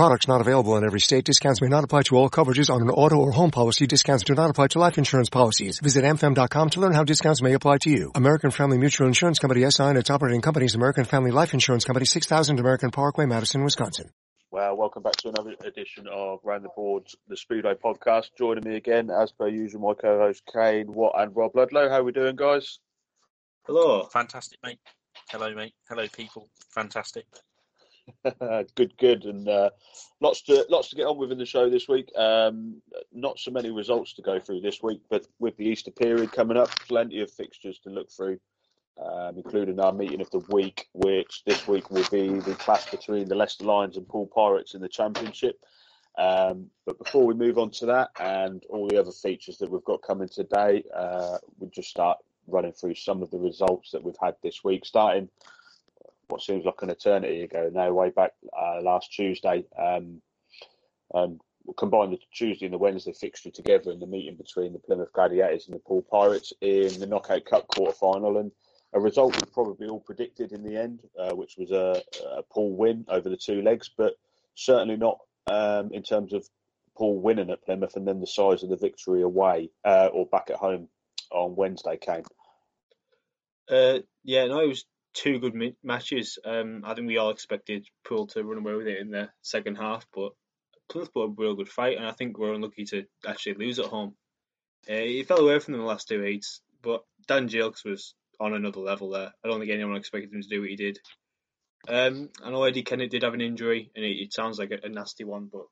Products not available in every state. Discounts may not apply to all coverages on an auto or home policy. Discounts do not apply to life insurance policies. Visit amfam.com to learn how discounts may apply to you. American Family Mutual Insurance Company SI and its operating companies American Family Life Insurance Company 6000 American Parkway, Madison, Wisconsin. Well, welcome back to another edition of Round the Boards, the speedway podcast. Joining me again, as per usual, my co-host Kane, Watt, and Rob Ludlow. How are we doing, guys? Hello. Fantastic, mate. Hello, mate. Hello, people. Fantastic. good, good, and uh, lots to lots to get on with in the show this week. Um, not so many results to go through this week, but with the Easter period coming up, plenty of fixtures to look through, um, including our meeting of the week, which this week will be the clash between the Leicester Lions and Poole Pirates in the Championship. Um, but before we move on to that and all the other features that we've got coming today, uh, we'll just start running through some of the results that we've had this week, starting what seems like an eternity ago now, way back uh, last Tuesday. Um, and we'll combine the Tuesday and the Wednesday fixture together in the meeting between the Plymouth Gladiators and the Poole Pirates in the Knockout Cup quarter final. And a result we probably all predicted in the end, uh, which was a, a Poole win over the two legs, but certainly not um, in terms of Poole winning at Plymouth and then the size of the victory away uh, or back at home on Wednesday came. Uh, yeah, no, it was two good matches. Um, I think we all expected Poole to run away with it in the second half, but Plymouth put a real good fight, and I think we're unlucky to actually lose at home. Uh, he fell away from them the last two eights, but Dan Gilkes was on another level there. I don't think anyone expected him to do what he did. Um, I know Eddie Kennett did have an injury, and it, it sounds like a, a, nasty one, but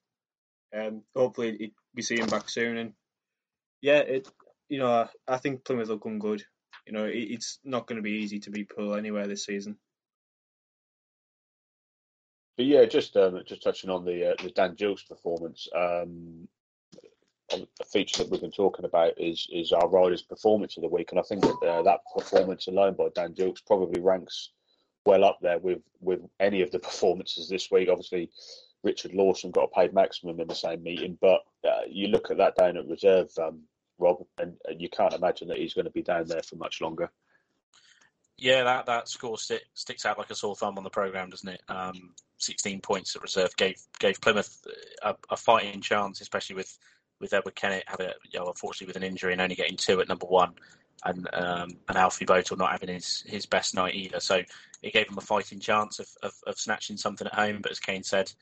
um, hopefully we see him back soon. And yeah, it you know I, I think Plymouth will come good. You know, it, it's not going to be easy to beat Poole anywhere this season. But yeah, just um, just touching on the uh, the Dan Gilkes performance. Um, a feature that we've been talking about is is our riders' performance of the week, and I think that uh, that performance alone by Dan Gilkes probably ranks well up there with with any of the performances this week. Obviously, Richard Lawson got a paid maximum in the same meeting, but uh, you look at that down at reserve, um, Rob, and, and, you can't imagine that he's going to be down there for much longer. Yeah, that, that score stick, sticks out like a sore thumb on the program, doesn't it? Um, 16 points at reserve gave gave Plymouth a, a fighting chance, especially with with Edward Kennett having, you know, unfortunately with an injury and only getting two at number one, and um, and Alfie Bowtell not having his, his best night either. So it gave them a fighting chance of, of, of snatching something at home. But as Kane said,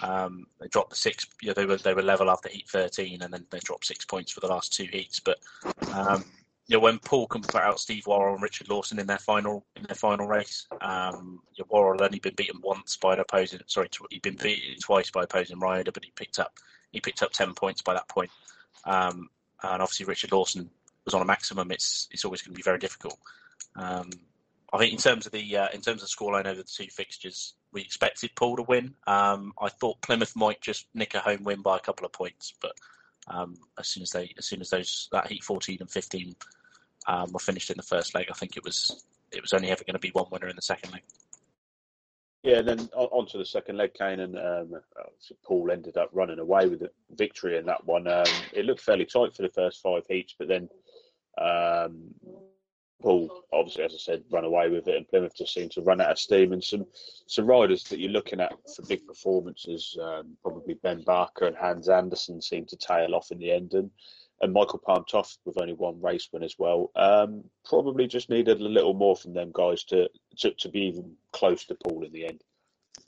um, they dropped the six. You know, they were they were level after heat 13, and then they dropped six points for the last two heats. But um, you know, when Poole can put out Steve Worrall and Richard Lawson in their final in their final race, um, you know, Worrall had only been beaten once by an opposing. Sorry, he'd been beaten twice by opposing rider, but he picked up he picked up ten points by that point. Um, and obviously Richard Lawson on a maximum. It's it's always going to be very difficult. Um, I think in terms of the uh, in terms of scoreline over the two fixtures, we expected Poole to win. Um, I thought Plymouth might just nick a home win by a couple of points, but um, as soon as they as soon as those that heat 14 and 15 um, were finished in the first leg, I think it was it was only ever going to be one winner in the second leg. Yeah, and then on to the second leg, Kane, and um, Poole ended up running away with the victory in that one. Um, it looked fairly tight for the first five heats, but then um, Poole, obviously, as I said, run away with it, and Plymouth just seemed to run out of steam. And some some riders that you're looking at for big performances, um, probably Ben Barker and Hans Andersen, seem to tail off in the end. And, and Michael Palm Toft, with only one race win as well. Um, probably just needed a little more from them guys to, to, to be even close to Poole in the end.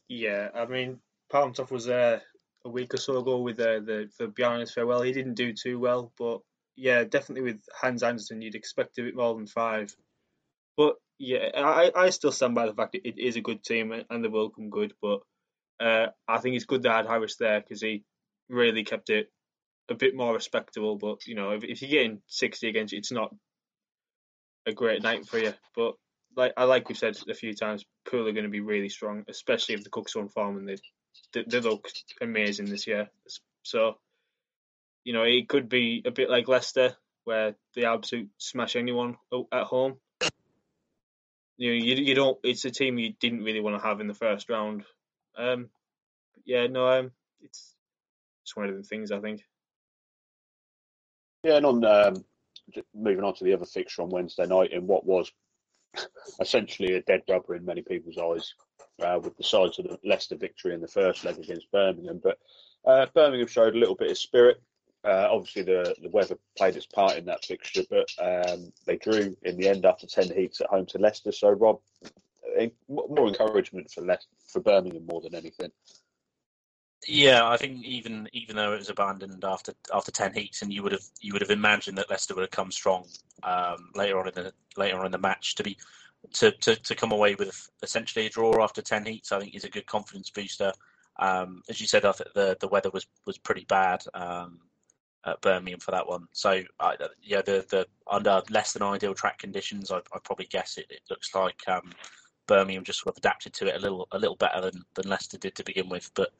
Yeah, I mean, Palm Toft was there a week or so ago with uh, the the Bjarne's farewell. He didn't do too well, but yeah, definitely with Hans Andersen, you'd expect a bit more than five. But yeah, I, I still stand by the fact that it is a good team and they will come good. But uh, I think it's good they had Harris there because he really kept it a bit more respectable. But you know, if, if you're getting sixty against you, it's not a great night for you. But like I like we've said a few times, Poole are going to be really strong, especially if the Cooks on form and they, they they look amazing this year. So you know, it could be a bit like Leicester, where they absolutely smash anyone at home. You know, you, you don't. It's a team you didn't really want to have in the first round. Um, yeah, no, um, it's it's one of the things I think. Yeah, and on um, moving on to the other fixture on Wednesday night in what was essentially a dead rubber in many people's eyes, uh, with the sides of the Leicester victory in the first leg against Birmingham, but uh, Birmingham showed a little bit of spirit. Uh, obviously, the, the weather played its part in that fixture, but um, they drew in the end after 10 heats at home to Leicester. So, Rob, more encouragement for Leicester, for Birmingham more than anything. Yeah, I think even even though it was abandoned after after ten heats, and you would have you would have imagined that Leicester would have come strong um, later on in the later on in the match to be to, to, to come away with essentially a draw after ten heats. I think is a good confidence booster. Um, as you said, I think the the weather was was pretty bad. Um, at Birmingham for that one. So uh, yeah, the the under less than ideal track conditions, I I probably guess it, it looks like um, Birmingham just sort of adapted to it a little a little better than, than Leicester did to begin with. But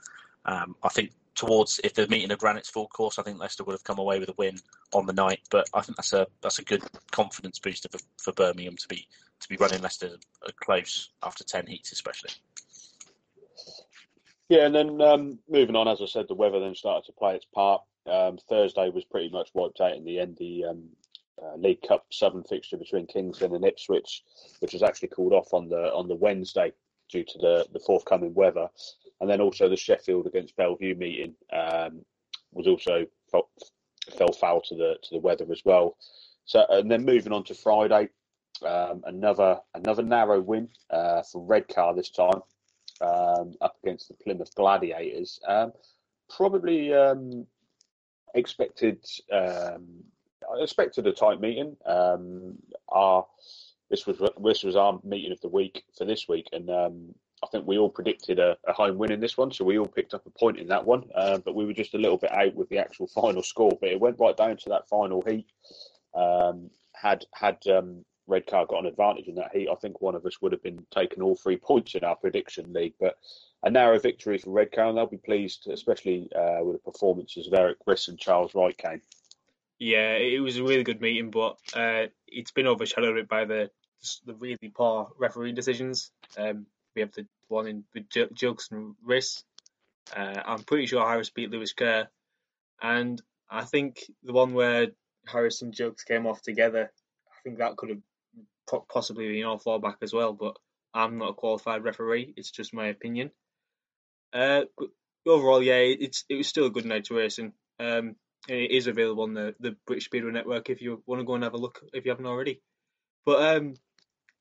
um, I think towards if they're meeting a Granite's full course, I think Leicester would have come away with a win on the night. But I think that's a that's a good confidence booster for, for Birmingham to be to be running Leicester close after ten heats, especially. Yeah, and then um, moving on, as I said, the weather then started to play its part. Um, Thursday was pretty much wiped out in the end. The um, uh, League Cup Southern fixture between Kingston and Ipswich, which was actually called off on the on the Wednesday due to the, the forthcoming weather, and then also the Sheffield against Belle Vue meeting um, was also fell, fell foul to the to the weather as well. So and then moving on to Friday, um, another another narrow win uh, for Redcar this time um, up against the Plymouth Gladiators. Um, probably um, expected um, I expected a tight meeting. Um, our this was this was our meeting of the week for this week, and um, I think we all predicted a, a, home win in this one, so we all picked up a point in that one. Uh, but we were just a little bit out with the actual final score. But it went right down to that final heat. Um, had had um, Redcar got an advantage in that heat, I think one of us would have been taking all three points in our prediction league. But a narrow victory for Redcar, and they'll be pleased, especially uh, with the performances of Erik Riss and Charles Wright came. Yeah, it was a really good meeting, but uh, it's been overshadowed by the the really poor referee decisions. Um, we have the one in Jukes and Riss. Uh, I'm pretty sure Harris beat Lewis Kerr, and I think the one where Harris and Jukes came off together, I think that could have possibly been all fallback as well. But I'm not a qualified referee; it's just my opinion. Uh, overall, yeah, it's it was still a good night to racing. Um, and it is available on the, the British Speedway Network if you want to go and have a look if you haven't already. But um,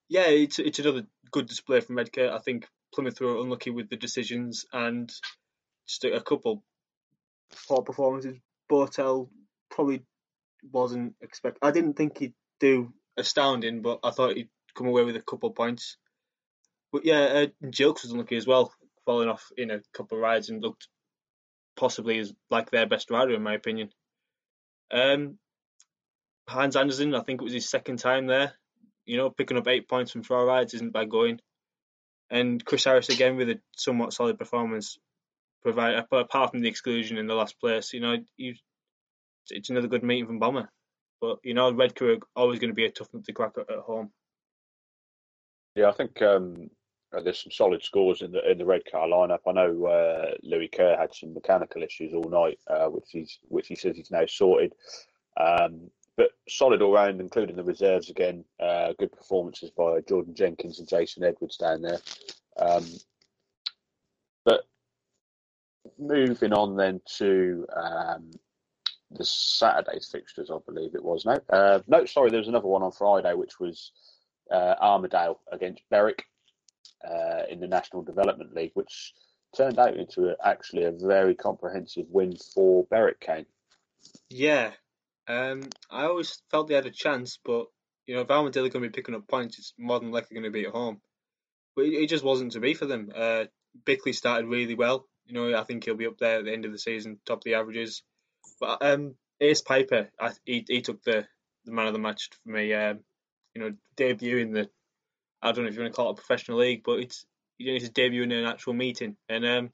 yeah, it's it's another good display from Redcar. I think Plymouth were unlucky with the decisions and just a, a couple poor performances. Bowtell probably wasn't expect. I didn't think he'd do astounding, but I thought he'd come away with a couple of points. But yeah, uh, Gilkes was unlucky as well falling off in a couple of rides and looked possibly as like their best rider in my opinion. Um, Hans Andersen, I think it was his second time there. You know, picking up eight points from four rides isn't bad going. And Chris Harris again with a somewhat solid performance, provide apart from the exclusion in the last place. You know, it's another good meeting from Bomber. But you know, Redcar are always going to be a tough nut to crack at, at home. Yeah, I think um, uh, there's some solid scores in the in the Redcar lineup. I know uh, Lewis Kerr had some mechanical issues all night, uh, which he's which he says he's now sorted. Um, but solid all round, including the reserves again. Uh, good performances by Jordan Jenkins and Jason Edwards down there. Um, but moving on then to um, the Saturday's fixtures, I believe it was. No, uh, no, sorry, there was another one on Friday, which was uh, Armadale against Berwick uh, in the National Development League, which turned out into a, actually a very comprehensive win for Berwick. Kane. Yeah, um, I always felt they had a chance, but you know, if Armadale are going to be picking up points, it's more than likely going to be at home. But it, it just wasn't to be for them. Uh, Bickley started really well. You know, I think he'll be up there at the end of the season, top of the averages. But um, Ace Piper, I, he he took the, the man of the match for me. Um, you know, debut in the I don't know if you want to call it a professional league, but it's you know his debut in an actual meeting, and um,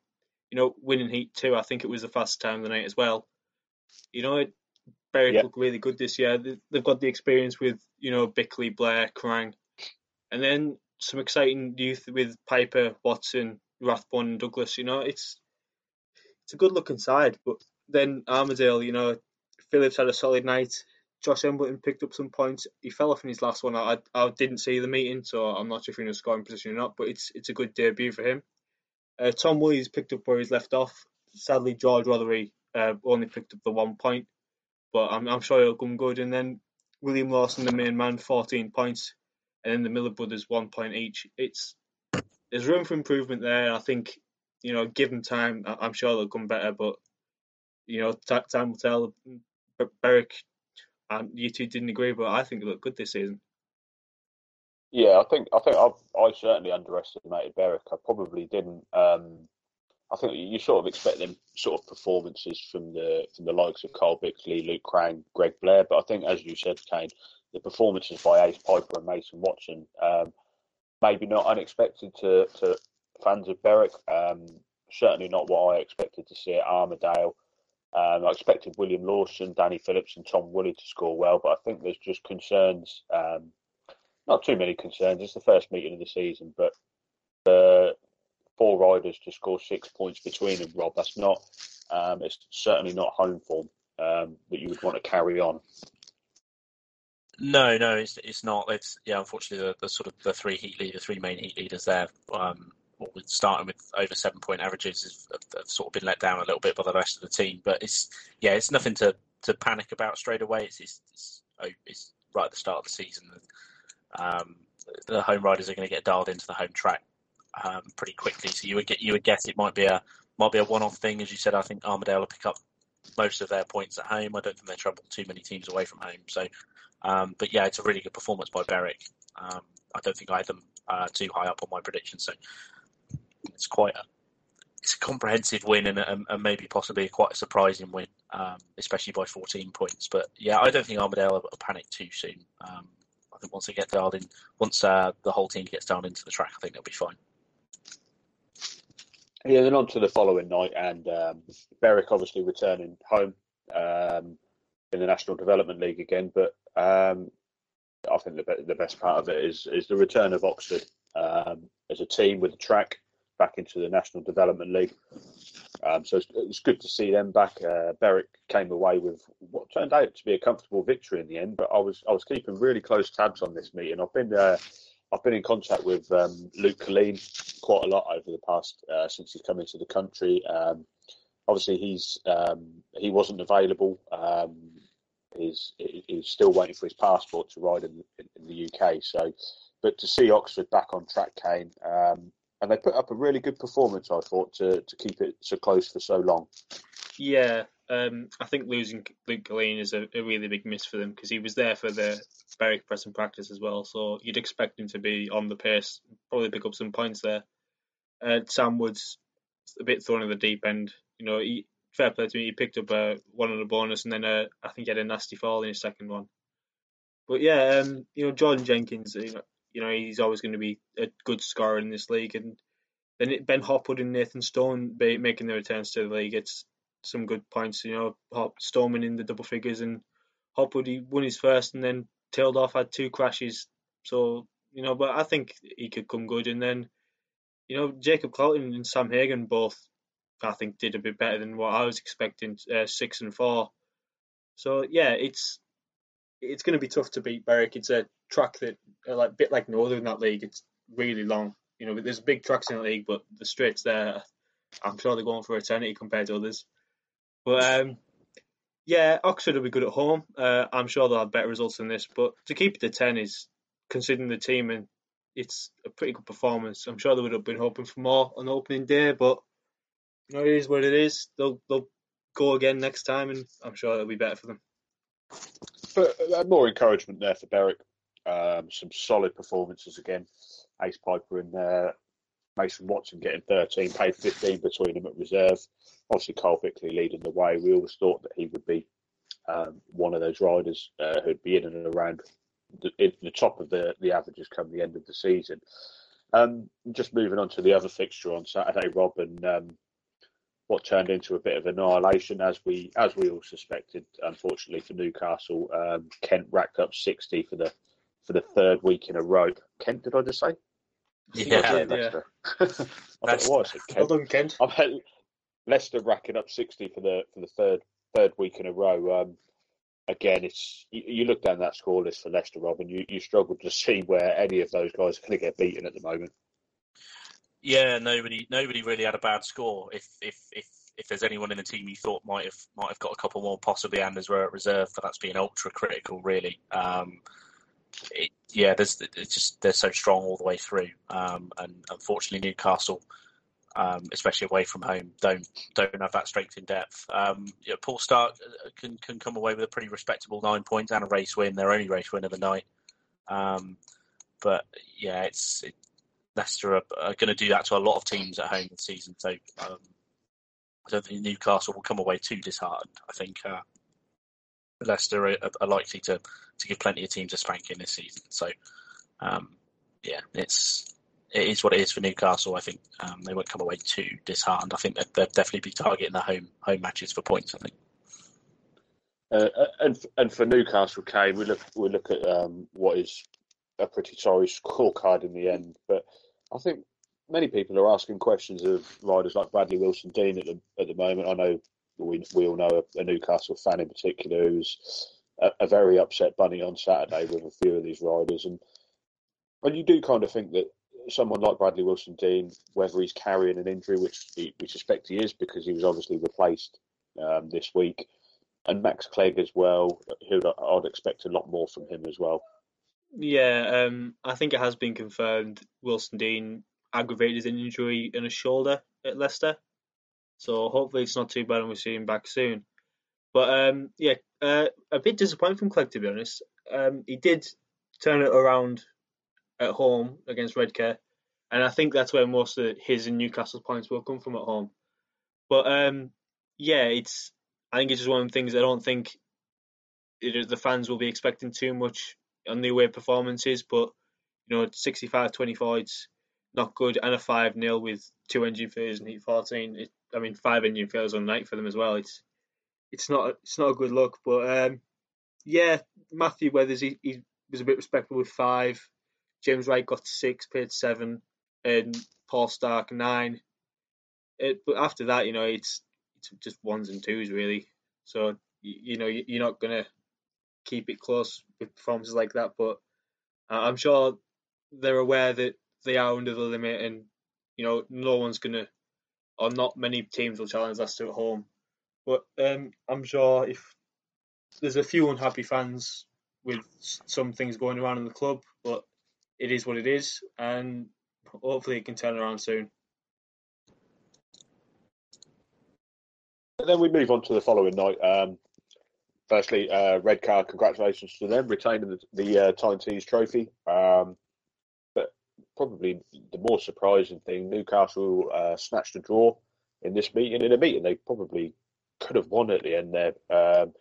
you know, winning Heat two. I think it was the fastest time of the night as well. You know, Berwick yeah. look really good this year. They've got the experience with you know Bickley, Blair, Crang, and then some exciting youth with Piper, Watson, Rathbone, and Douglas. You know, it's it's a good looking side. But then Armadale, you know, Phillips had a solid night. Josh Embleton picked up some points. He fell off in his last one. I, I didn't see the meeting, so I'm not sure if he's in a scoring position or not. But it's it's a good debut for him. Uh, Tom Williams picked up where he's left off. Sadly, George Rothery uh, only picked up the one point, but I'm, I'm sure he'll come good. And then William Lawson, the main man, 14 points, and then the Miller brothers one point each. It's there's room for improvement there. I think you know, give them time. I'm sure they'll come better, but you know, time will tell. Berwick and you two didn't agree, but I think they look good this season. Yeah, I think I think I've, I certainly underestimated Berwick. I probably didn't. Um, I think you sort of expect them sort of performances from the from the likes of Carl Bickley, Luke Crang, Greg Blair, but I think, as you said, Kane, the performances by Ace Piper and Mason Watson, um, maybe not unexpected to, to fans of Berwick. Um, certainly not what I expected to see at Armadale. Um, I expected William Lawson, Danny Phillips, and Tom Woolley to score well, but I think there's just concerns. Um, not too many concerns. It's the first meeting of the season, but uh, four riders to score six points between them, Rob, that's not. Um, it's certainly not home form um, that you would want to carry on. No, no, it's it's not. It's yeah, unfortunately, the, the sort of the three heat leaders, three main heat leaders there, um, with starting with over seven point averages, have, have, sort of been let down a little bit by the rest of the team. But it's yeah, it's nothing to, to panic about straight away. It's it's, it's, oh, it's right at the start of the season. Um, the home riders are going to get dialed into the home track um, pretty quickly. So you would get you would guess it might be a might be a one off thing, as you said. I think Armadale will pick up most of their points at home. I don't think they trouble too many teams away from home. So, um, but yeah, it's a really good performance by Berwick. Um, I don't think I had them uh, too high up on my prediction. So it's quite a it's a comprehensive win and, and, and maybe possibly quite a surprising win, um, especially by 14 points. But yeah, I don't think Armadale will panic too soon. Um, I think once they get dialed in, once uh, the whole team gets down into the track, I think they'll be fine. Yeah, then on to the following night, and um, Berwick obviously returning home um, in the National Development League again. But um, I think the, the best part of it is is the return of Oxford um, as a team with the track back into the National Development League. Um, so it's, it's, good to see them back. Uh, Berwick came away with what turned out to be a comfortable victory in the end, but I was I was keeping really close tabs on this meeting. I've been uh, I've been in contact with um, Luke Colleen quite a lot over the past uh, since he's come into the country. Um, obviously, he's um, he wasn't available. Um, he's he's still waiting for his passport to ride in, in, the UK. So, but to see Oxford back on track, Kane, um, and they put up a really good performance. I thought to to keep it so close for so long. Yeah, um, I think losing Luke Colleen is a, a, really big miss for them because he was there for the Berwick press and practice as well. So you'd expect him to be on the pace, probably pick up some points there. Uh, Sam Woods a bit thrown in the deep end. You know, he, fair play to me, he picked up uh, one on the bonus and then uh, I think he had a nasty fall in his second one. But yeah, um, you know, Jordan Jenkins, you know, you know, he's always going to be a good scorer in this league. And then Ben Hopwood and Nathan Stone making their returns to the league. It's some good points. You know, Hop, Stoneman in the double figures and Hopwood he won his first and then tailed off had two crashes. So you know, but I think he could come good. And then you know, Jacob Clouston and Sam Hagon both I think did a bit better than what I was expecting. Uh, six and four. So yeah, it's it's going to be tough to beat Berwick. It's a track that, uh, like, bit like Northern that league. It's really long. You know, there's big tracks in the league, but the straights there, I'm sure they're going for eternity compared to others. But um, yeah, Oxford will be good at home. Uh, I'm sure they'll have better results than this. But to keep it to ten is considering the team and it's a pretty good performance. I'm sure they would have been hoping for more on opening day, but you know, it is what it is. They'll they'll go again next time, and I'm sure it'll be better for them. But uh, more encouragement there for Berwick. Um, some solid performances again. Ace Piper and uh, Mason Watson getting 13, paid 15 between them at reserve. Obviously, Carl Bickley leading the way. We always thought that he would be um, one of those riders uh, who'd be in and around the, the top of the, the averages come the end of the season. Um, just moving on to the other fixture on Saturday, Rob, and um, what turned into a bit of annihilation, as we as we all suspected. Unfortunately for Newcastle, um, Kent racked up sixty for the for the third week in a row. Kent, did I just say? Yeah, yeah. Leicester. I thought it was Well Kent. done, Kent. I've had Leicester racking up sixty for the for the third third week in a row. Um, again, it's you, you look down that score list for Leicester, Rob, and you, you struggle to see where any of those guys are going to get beaten at the moment. Yeah, nobody nobody really had a bad score. If if if if there's anyone in the team you thought might have might have got a couple more, possibly Anders Rowe at reserve, but that's being ultra critical, really. Um, it, yeah, there's it's just they're so strong all the way through, um, and unfortunately Newcastle, um, especially away from home, don't don't have that strength in depth. Um, yeah, Paul Starke uh, can can come away with a pretty respectable nine points and a race win, their only race win of the night. Um, but yeah, it's it, Leicester are, are going to do that to a lot of teams at home this season. So um, I don't think Newcastle will come away too disheartened. I think uh, Leicester are, are likely to, to give plenty of teams a spanking this season. So um, yeah, it's it is what it is for Newcastle. I think um, they won't come away too disheartened. I think they'll, they'll definitely be targeting the home home matches for points. I think. Uh, and and for Newcastle, Kane, we look we look at um, what is a pretty sorry scorecard in the end. But I think many people are asking questions of riders like Bradley Wilson Dean at the at the moment. I know we we all know a, a Newcastle fan in particular who's a, a, very upset bunny on Saturday with a few of these riders, and and you do kind of think that someone like Bradley Wilson Dean, whether he's carrying an injury, which he, we suspect he is because he was obviously replaced um, this week, and Max Clegg as well, who I'd expect a lot more from him as well. Yeah, um, I think it has been confirmed. Wilson Dean aggravated his injury in his shoulder at Leicester, so hopefully it's not too bad and we see him back soon. But um, yeah, uh, a bit disappointed from Clegg to be honest. Um, he did turn it around at home against Redcar, and I think that's where most of his and Newcastle's points will come from at home. But um, yeah, it's I think it's just one of the things I don't think it, the fans will be expecting too much on the away performances, but you know, 65-24, it's not good, and a five 0 with two engine failures in heat fourteen. It, I mean, five engine failures on the night for them as well. It's it's not it's not a good look, but um, yeah, Matthew Wethers he, he was a bit respectful with five. James Wright got six, paid seven, and Paul Starke nine. It, but after that, you know, it's it's just ones and twos really. So you, you know, you're not gonna keep it close with performances like that. But uh, I'm sure they're aware that they are under the limit, and you know no one's gonna, or not many teams will challenge Leicester at home. But um, I'm sure if there's a few unhappy fans with some things going around in the club, but it is what it is, and hopefully it can turn around soon. And then we move on to the following night. Um, firstly, uh, Redcar, congratulations to them retaining the, the uh, Tyne Trophy. Um, probably the more surprising thing, Newcastle uh, snatched a draw in this meeting. In a meeting they probably could have won at the end there. Um,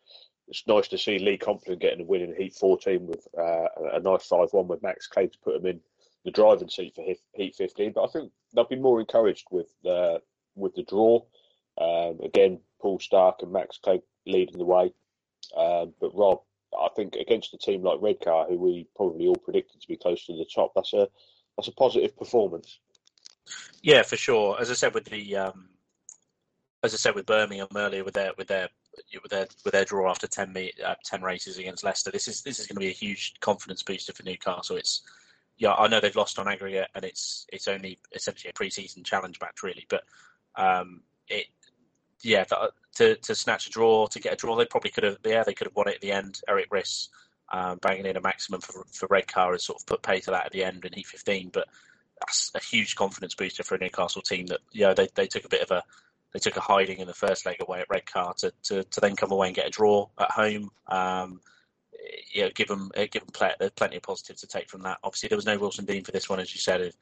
it's nice to see Lee Compton getting a win in Heat 14 with uh, a nice 5 1 with Max Clegg to put him in the driving seat for Heat 15. But I think they'll be more encouraged with uh, with the draw. Um, again, Paul Starke and Max Clegg leading the way. Um, but Rob, I think against a team like Redcar, who we probably all predicted to be close to the top, that's a that's a positive performance. Yeah, for sure. As I said with the um, as I said with Birmingham earlier, with their with their with their with their draw after 10, meet, uh, 10 races against Leicester. This is this is going to be a huge confidence booster for Newcastle. It's yeah, I know they've lost on aggregate, and it's it's only essentially a pre-season challenge match, really. But um, it, yeah, to to snatch a draw, to get a draw, they probably could have. Yeah, they could have won it at the end. Erik Riss um, banging in a maximum for for Redcar has sort of put pay to that at the end in Heat 15. But that's a huge confidence booster for a Newcastle team that yeah they they took a bit of a they took a hiding in the first leg away at Redcar to, to, to then come away and get a draw at home. Um, yeah, give them give them plenty, plenty of positives to take from that. Obviously, there was no Wilson Dean for this one, as you said.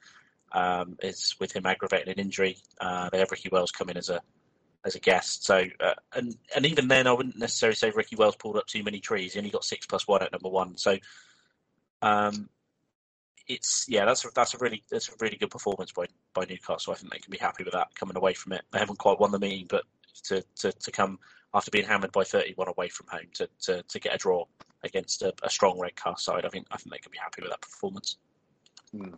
Um, is with him aggravating an injury. Uh, they have Ricky Wells come in as a as a guest. So uh, and and even then, I wouldn't necessarily say Ricky Wells pulled up too many trees. He only got six plus one at number one. So um, it's yeah, that's a, that's a really that's a really good performance by by Newcastle. I think they can be happy with that coming away from it. They haven't quite won the meeting, but to to, to come after being hammered by 31 away from home to, to, to get a draw against a, a strong Redcar side, I think I think they can be happy with that performance. Hmm.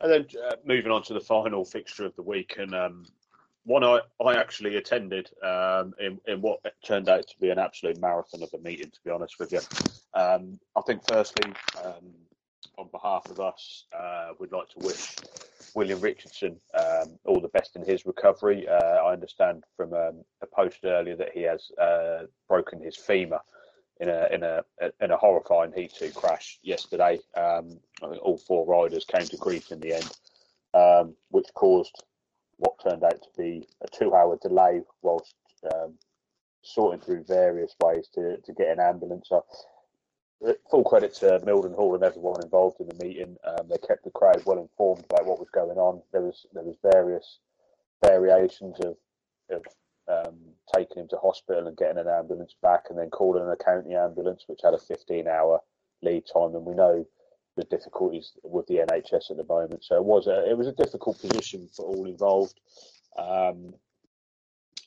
And then uh, moving on to the final fixture of the week, and um, one I, I actually attended um, in, in what turned out to be an absolute marathon of a meeting, to be honest with you. Um, I think, firstly, um, on behalf of us, uh, we'd like to wish William Richardson um, all the best in his recovery. Uh, I understand from um, a post earlier that he has uh, broken his femur in a in a in a horrifying Heat Two crash yesterday. Um, all four riders came to grief in the end, which caused what turned out to be a two-hour delay whilst um, sorting through various ways to, to get an ambulance. So, full credit to Mildenhall and everyone involved in the meeting. Um, they kept the crowd well informed about what was going on. There was there was various variations of of um, taking him to hospital and getting an ambulance back, and then calling a county ambulance, which had a 15 hour lead time. And we know the difficulties with the NHS at the moment, so it was a it was a difficult position for all involved. Um,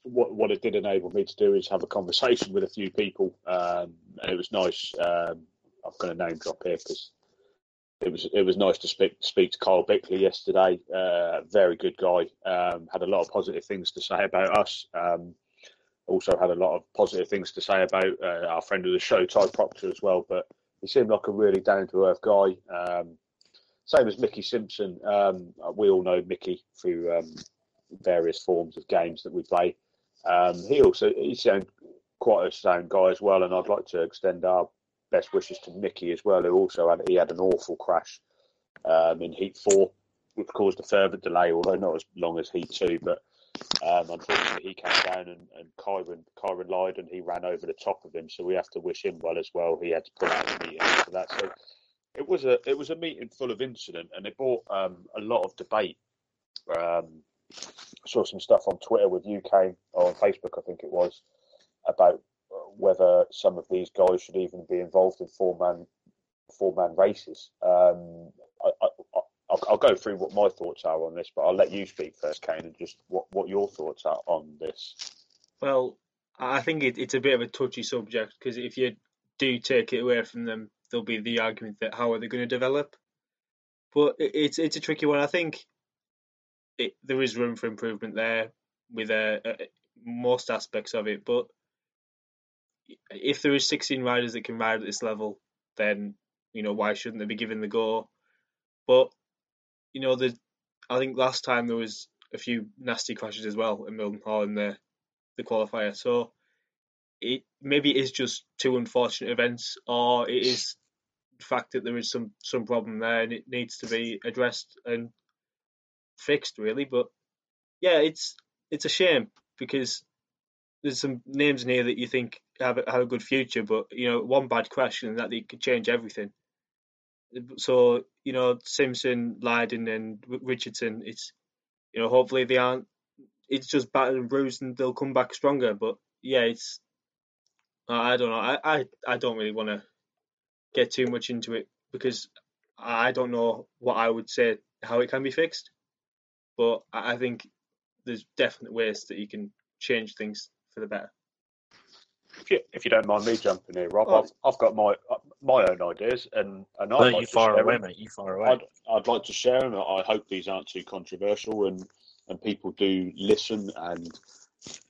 what what it did enable me to do is have a conversation with a few people, um, it was nice. Um, I've got a name drop here because it was it was nice to speak speak to Kyle Bickley yesterday. Uh, very good guy. Um, had a lot of positive things to say about us. Um, also had a lot of positive things to say about uh, our friend of the show, Ty Proctor, as well. But he seemed like a really down to earth guy. Um, same as Mickey Simpson. Um, we all know Mickey through um, various forms of games that we play. Um, he also he sounds quite a sound guy as well, and I'd like to extend our best wishes to Mickey as well, who also had he had an awful crash um, in Heat Four, which caused a further delay, although not as long as Heat Two. But um, unfortunately, he came down and, and Kyron Kyron lied and he ran over the top of him, so we have to wish him well as well. He had to pull out the meeting for that. So it was a it was a meeting full of incident, and it brought um, a lot of debate. Um, saw some stuff on Twitter with UK or on Facebook, I think it was, about whether some of these guys should even be involved in four man four man races. Um, I, I, I'll, go through what my thoughts are on this, but I'll let you speak first, Kane, and just what, what your thoughts are on this. Well, I think it, it's a bit of a touchy subject because if you do take it away from them, there'll be the argument that how are they going to develop. But it, it's it's a tricky one. I think it, there is room for improvement there with uh, uh, most aspects of it. But if there is 16 riders that can ride at this level, then you know why shouldn't they be given the go? But you know, the I think last time there was a few nasty crashes as well in Mildenhall in the the qualifier. So it maybe it is just two unfortunate events, or it is the fact that there is some some problem there and it needs to be addressed and fixed really. But yeah, it's it's a shame because there's some names in here that you think have a, have a good future, but you know one bad crash and that they could change everything. So you know Simpson, Lydon, and Richardson. It's you know hopefully they aren't. It's just battered and bruised, and they'll come back stronger. But yeah, it's I don't know. I I, I don't really want to get too much into it because I don't know what I would say how it can be fixed but I think there's definite ways that you can change things for the better. If you, if you don't mind me jumping here, Rob, oh. I've, I've got my my own ideas, and and I'd like you far away, them. mate. You far away. I'd, I'd like to share them. I hope these aren't too controversial, and and people do listen and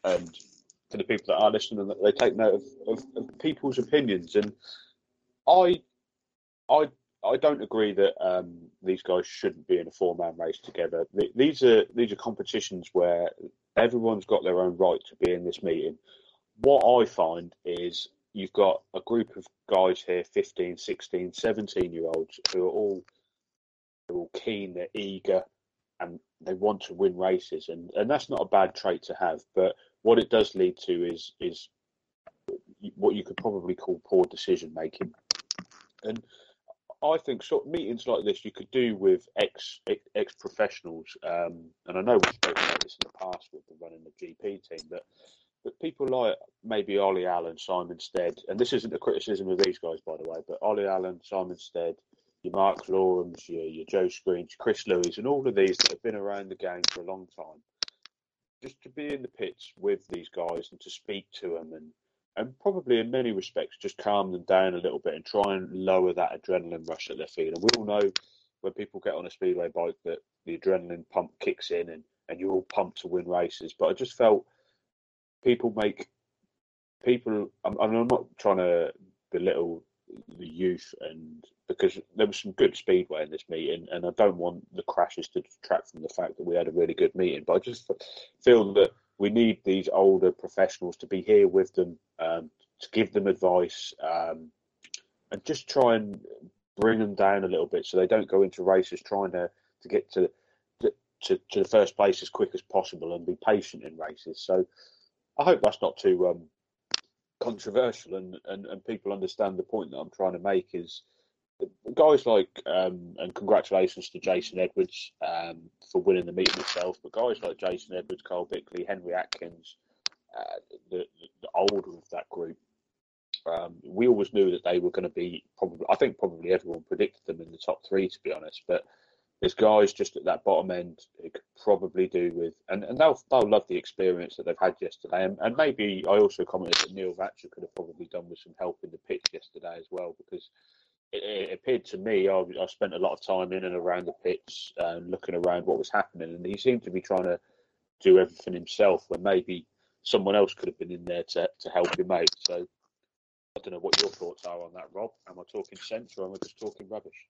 and for the people that are listening that they take note of, of, of people's opinions. And I, I, I don't agree that um, these guys shouldn't be in a four-man race together. These are these are competitions where everyone's got their own right to be in this meeting. What I find is you've got a group of guys here 15 16 17 year olds who are all they're all keen they're eager and they want to win races. And and that's not a bad trait to have but what it does lead to is is what you could probably call poor decision making and I think sort of meetings like this you could do with ex ex professionals, um, and I know we've spoken about this in the past with the running the GP team, but but people like maybe Ollie Allen, Simon Stead, and this isn't a criticism of these guys, by the way, but Ollie Allen, Simon Stead, your Mark Lorams, your, your Joe Screens, Chris Louis, and all of these that have been around the game for a long time, just to be in the pits with these guys and to speak to them and and probably in many respects just calm them down a little bit and try and lower that adrenaline rush that they're feeling. We all know when people get on a speedway bike that the adrenaline pump kicks in and, and you're all pumped to win races. But I just felt people make people. I'm, I'm not trying to belittle the youth, and because there was some good speedway in this meeting, and I don't want the crashes to detract from the fact that we had a really good meeting. But I just feel that we need these older professionals to be here with them um, to give them advice um, and just try and bring them down a little bit so they don't go into races trying to, to get to, to, to the first place as quick as possible and be patient in races. So I hope that's not too um, controversial and, and, and people understand the point that I'm trying to make is guys like um, and congratulations to Jason Edwards um, for winning the meeting itself, but guys like Jason Edwards, Carl Bickley, Henry Atkins, uh, the, the older of that group, um, we always knew that they were going to be probably. I think probably everyone predicted them in the top three, to be honest. But there's guys just at that bottom end who could probably do with, and, and they'll they'll love the experience that they've had yesterday. And, and maybe I also commented that Neil Vatcher could have probably done with some help in the pitch yesterday as well, because it, it appeared to me I, I, spent a lot of time in and around the pitch, um, looking around what was happening, and he seemed to be trying to do everything himself when maybe someone else could have been in there to, to help him out. So I don't know what your thoughts are on that, Rob. Am I talking sense or am I just talking rubbish?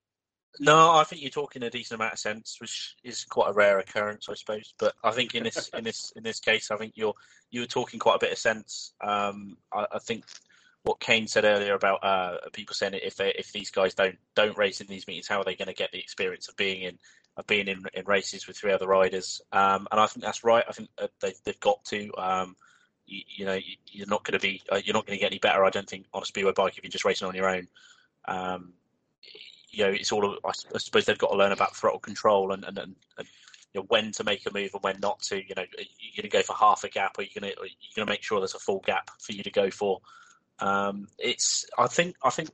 No, I think you're talking a decent amount of sense, which is quite a rare occurrence, I suppose. But I think in this in this in this case, I think you're you were talking quite a bit of sense. Um, I, I, think what Kane said earlier about uh, people saying if they if these guys don't don't race in these meetings, how are they going to get the experience of being in of being in, in races with three other riders? Um, and I think that's right. I think they, they've got to. Um, you, you, know, you, are not going to be uh, you're not going to get any better. I don't think on a speedway bike if you're just racing on your own. You know, it's all. I suppose they've got to learn about throttle control and and, and, and you know, when to make a move and when not to. You know, you're going to go for half a gap, or you're going to you're going to make sure there's a full gap for you to go for. Um, it's I think I think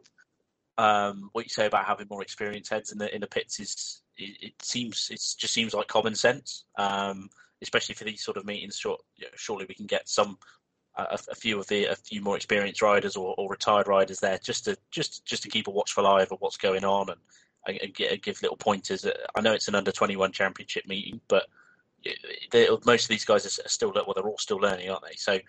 um, what you say about having more experienced heads in the in the pits is it, it seems it just seems like common sense, um, especially for these sort of meetings. Short, you know, surely we can get some a, a, few of the a few more experienced riders or, or, retired riders there just to just just to keep a watchful eye over what's going on and, and, and give little pointers. I know it's an under twenty one championship meeting, but most of these guys are still well, they're all still learning, aren't they? So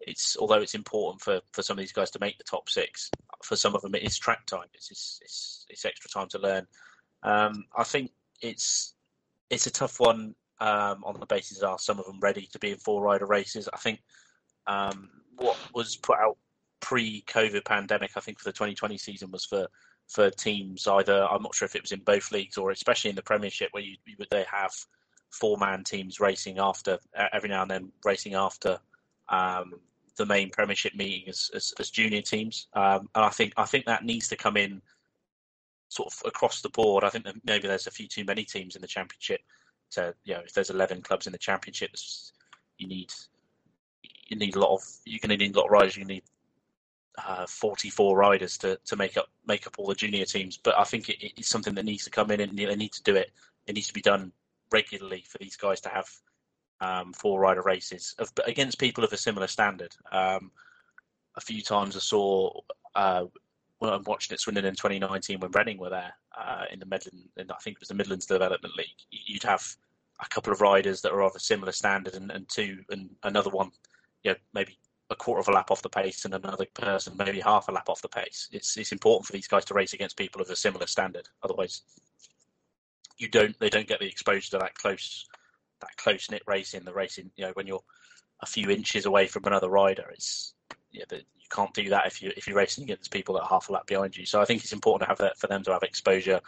it's although it's important for, for some of these guys to make the top six, for some of them it is track time. It's it's, it's, it's extra time to learn. Um, I think it's it's a tough one um, on the basis are some of them ready to be in four rider races. I think um, what was put out pre-COVID pandemic, I think for the 2020 season was for for teams either I'm not sure if it was in both leagues or especially in the Premiership where you, you they have four man teams racing after every now and then racing after um, the main Premiership meeting as, as, as junior teams, um, and I think I think that needs to come in sort of across the board. I think maybe there's a few too many teams in the Championship. To you know, if there's 11 clubs in the Championship, you need you need a lot of you're going to need a lot of riders. You need uh, 44 riders to, to make up make up all the junior teams. But I think it, it's something that needs to come in, and they need to do it. It needs to be done regularly for these guys to have um, four rider races of, against people of a similar standard. Um, a few times I saw uh, when I watched it Swindon in 2019 when Reading were there uh, in the Midland, in, I think it was the Midlands Development League. You'd have a couple of riders that are of a similar standard, and, and two and another one, you know, maybe a quarter of a lap off the pace and another person maybe half a lap off the pace. It's it's important for these guys to race against people of a similar standard. Otherwise, you don't they don't get the exposure to that close that close knit racing. The racing, you know, when you're a few inches away from another rider, it's yeah, you can't do that if you if you're racing against people that are half a lap behind you. So I think it's important to have that for them to have exposure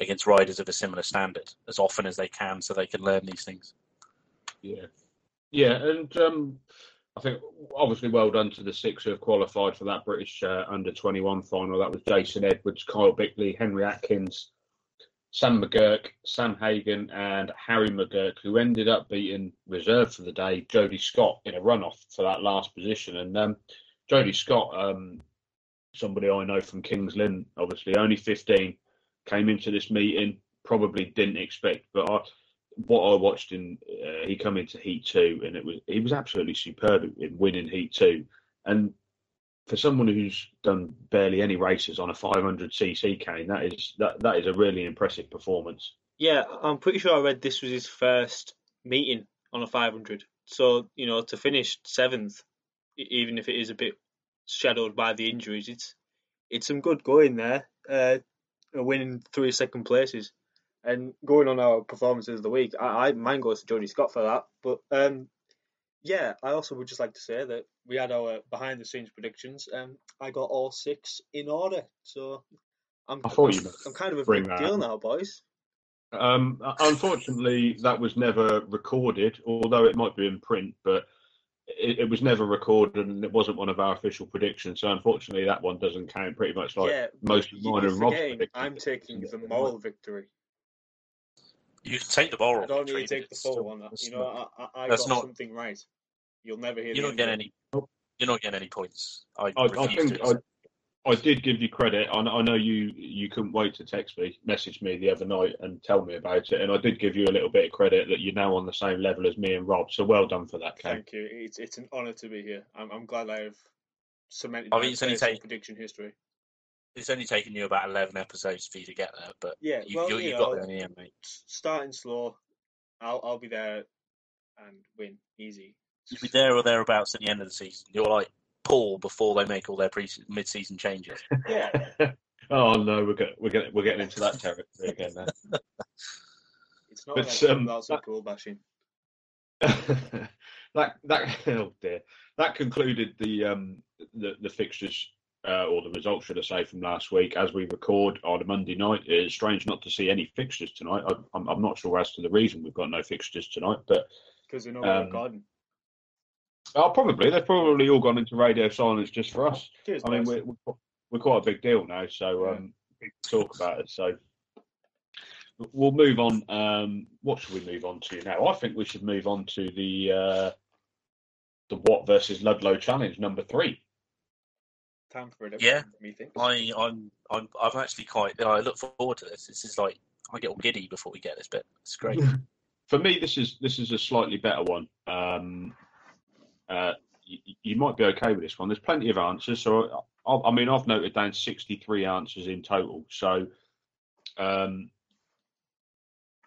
against riders of a similar standard as often as they can, so they can learn these things. Yeah, yeah, and um, I think obviously well done to the six who have qualified for that British uh, under 21 final. That was Jason Edwards, Kyle Bickley, Henry Atkins, Sam McGurk, Sam Hagon, and Harry McGurk, who ended up beating reserve for the day, Jody Scott, in a runoff for that last position. And um, Jody Scott, um, somebody I know from Kings Lynn, obviously only 15, came into this meeting, probably didn't expect, but I what I watched in uh, he come into Heat Two, and it was he was absolutely superb in winning Heat Two, and for someone who's done barely any races on a 500cc cane, that is that that is a really impressive performance. Yeah, I'm pretty sure I read this was his first meeting on a 500. So you know, to finish seventh, even if it is a bit shadowed by the injuries, it's it's some good going there. Uh, winning three second places. And going on our performances of the week, I, I mine goes to Jody Scott for that. But um, yeah, I also would just like to say that we had our behind the scenes predictions. Um, I got all six in order, so I'm I thought you I'm kind of a big deal now, boys. Um, unfortunately, that was never recorded, although it might be in print, but it, it was never recorded and it wasn't one of our official predictions. So unfortunately, that one doesn't count. Pretty much like yeah, most of mine and Rob's. I'm taking the moral victory. You can take the I moral don't victory, need to take the it's full still- one. it's You know, I, I, I that's got not- something right. You'll never hear. you don't get any. You're not getting any points. I, I, I think I. I did give you credit. I, I know you you couldn't wait to text me, message me the other night and tell me about it, and I did give you a little bit of credit that you're now on the same level as me and Rob. So well done for that, Kate. Thank you. It's it's an honour to be here. I'm I'm glad I've cemented I my mean, it's only place in take- prediction history. It's only taken you about eleven episodes for you to get there, but Yeah, you, well, you, you you know, got there in the end, mate. starting slow, I'll I'll be there and win easy. You'll be there or thereabouts at the end of the season. You're like Poole before they make all their pre mid-season changes. Yeah, oh no, we're get, we're getting we're getting into that territory again now. it's not But, like um, without some Poole bashing. that that oh dear that concluded the um the, the fixtures uh, or the results should I say from last week as we record on a Monday night. It's strange not to see any fixtures tonight. I, I'm, I'm not sure as to the reason we've got no fixtures tonight but Because they're not um, recording. oh probably. They've probably all gone into radio silence just for us. Cheers, I mean we're, we're we're quite a big deal now so Yeah. um people talk about it so. We'll move on um what should we move on to now? I think we should move on to the uh the Watt versus Ludlow challenge number three. Time for it. Yeah. methinks. I, I'm, I'm, I'm actually quite. I look forward to this. This is like I get all giddy before we get this bit. It's great. For me, this is this is a slightly better one. Um, uh, you, you might be okay with this one. There's plenty of answers. So I, I mean, I've noted down 63 answers in total. So um,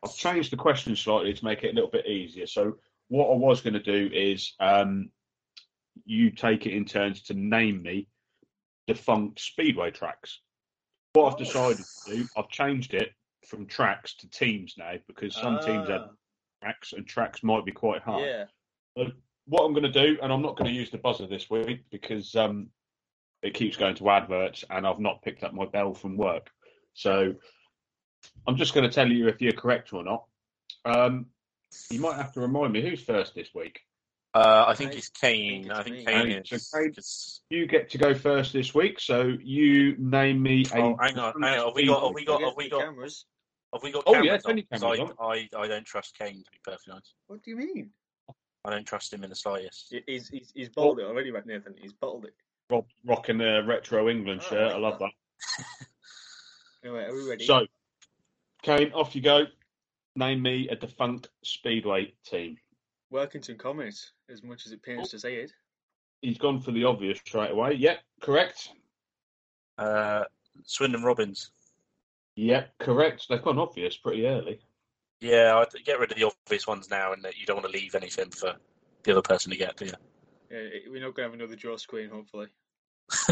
I've changed the question slightly to make it a little bit easier. So what I was going to do is um, you take it in turns to name me defunct speedway tracks. What I've decided to do, I've changed it from tracks to teams now because some teams have Ah, tracks and tracks might be quite hard. Yeah. What I'm going to do, and I'm not going to use the buzzer this week because um, it keeps going to adverts and I've not picked up my bell from work. So I'm just going to tell you if you're correct or not. Um, you might have to remind me who's first this week. Uh, I think it's Kane. think I think. Kane Right, so is. Kane- 'cause- You get to go first this week, so you name me a. Oh, hang on, hang on. Have we got? Have we got? Have we got? cameras. Have we got? Oh, cameras yeah, on? plenty 'Cause cameras I, I, I don't trust Kane to be perfectly honest. What do you mean? I don't trust him in the slightest. He- He's he's, he's bottled it already, right, Nathan? He's bottled it. Rob rocking a retro England Oh, I shirt. like I love that. Anyway, are we ready? So, Kane, off you go. Name me a defunct speedway team. Workington Comets, as much as it pains to say it. He's gone for the obvious straight away. Yep, correct. Uh, Swindon Robins. Yep, correct. They've gone obvious pretty early. Yeah, I'd get rid of the obvious ones now, and you don't want to leave anything for the other person to get, do you? Yeah, we're not going to have another draw screen, hopefully.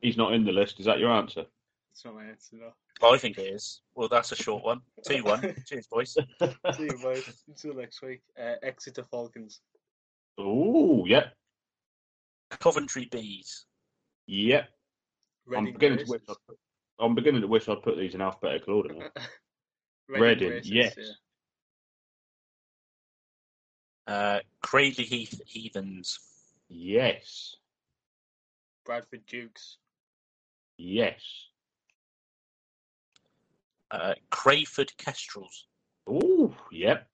He's not in the list. Is that your answer? It's not my answer, no. I think it is. Well, that's a short one. 2 1. Cheers, boys. See you, boys. Until next week. Uh, Exeter Falcons. Oh, yeah, Coventry Bees. yeah. I'm Reading beginning to wish. I'd put, I'm beginning to wish I'd put these in alphabetical order. Now. Reading, Racers, yes. yeah. Uh, Cradley Heath Heathens. Yes, Bradford Dukes. yes. Uh, Crayford Kestrels. Oh, yep,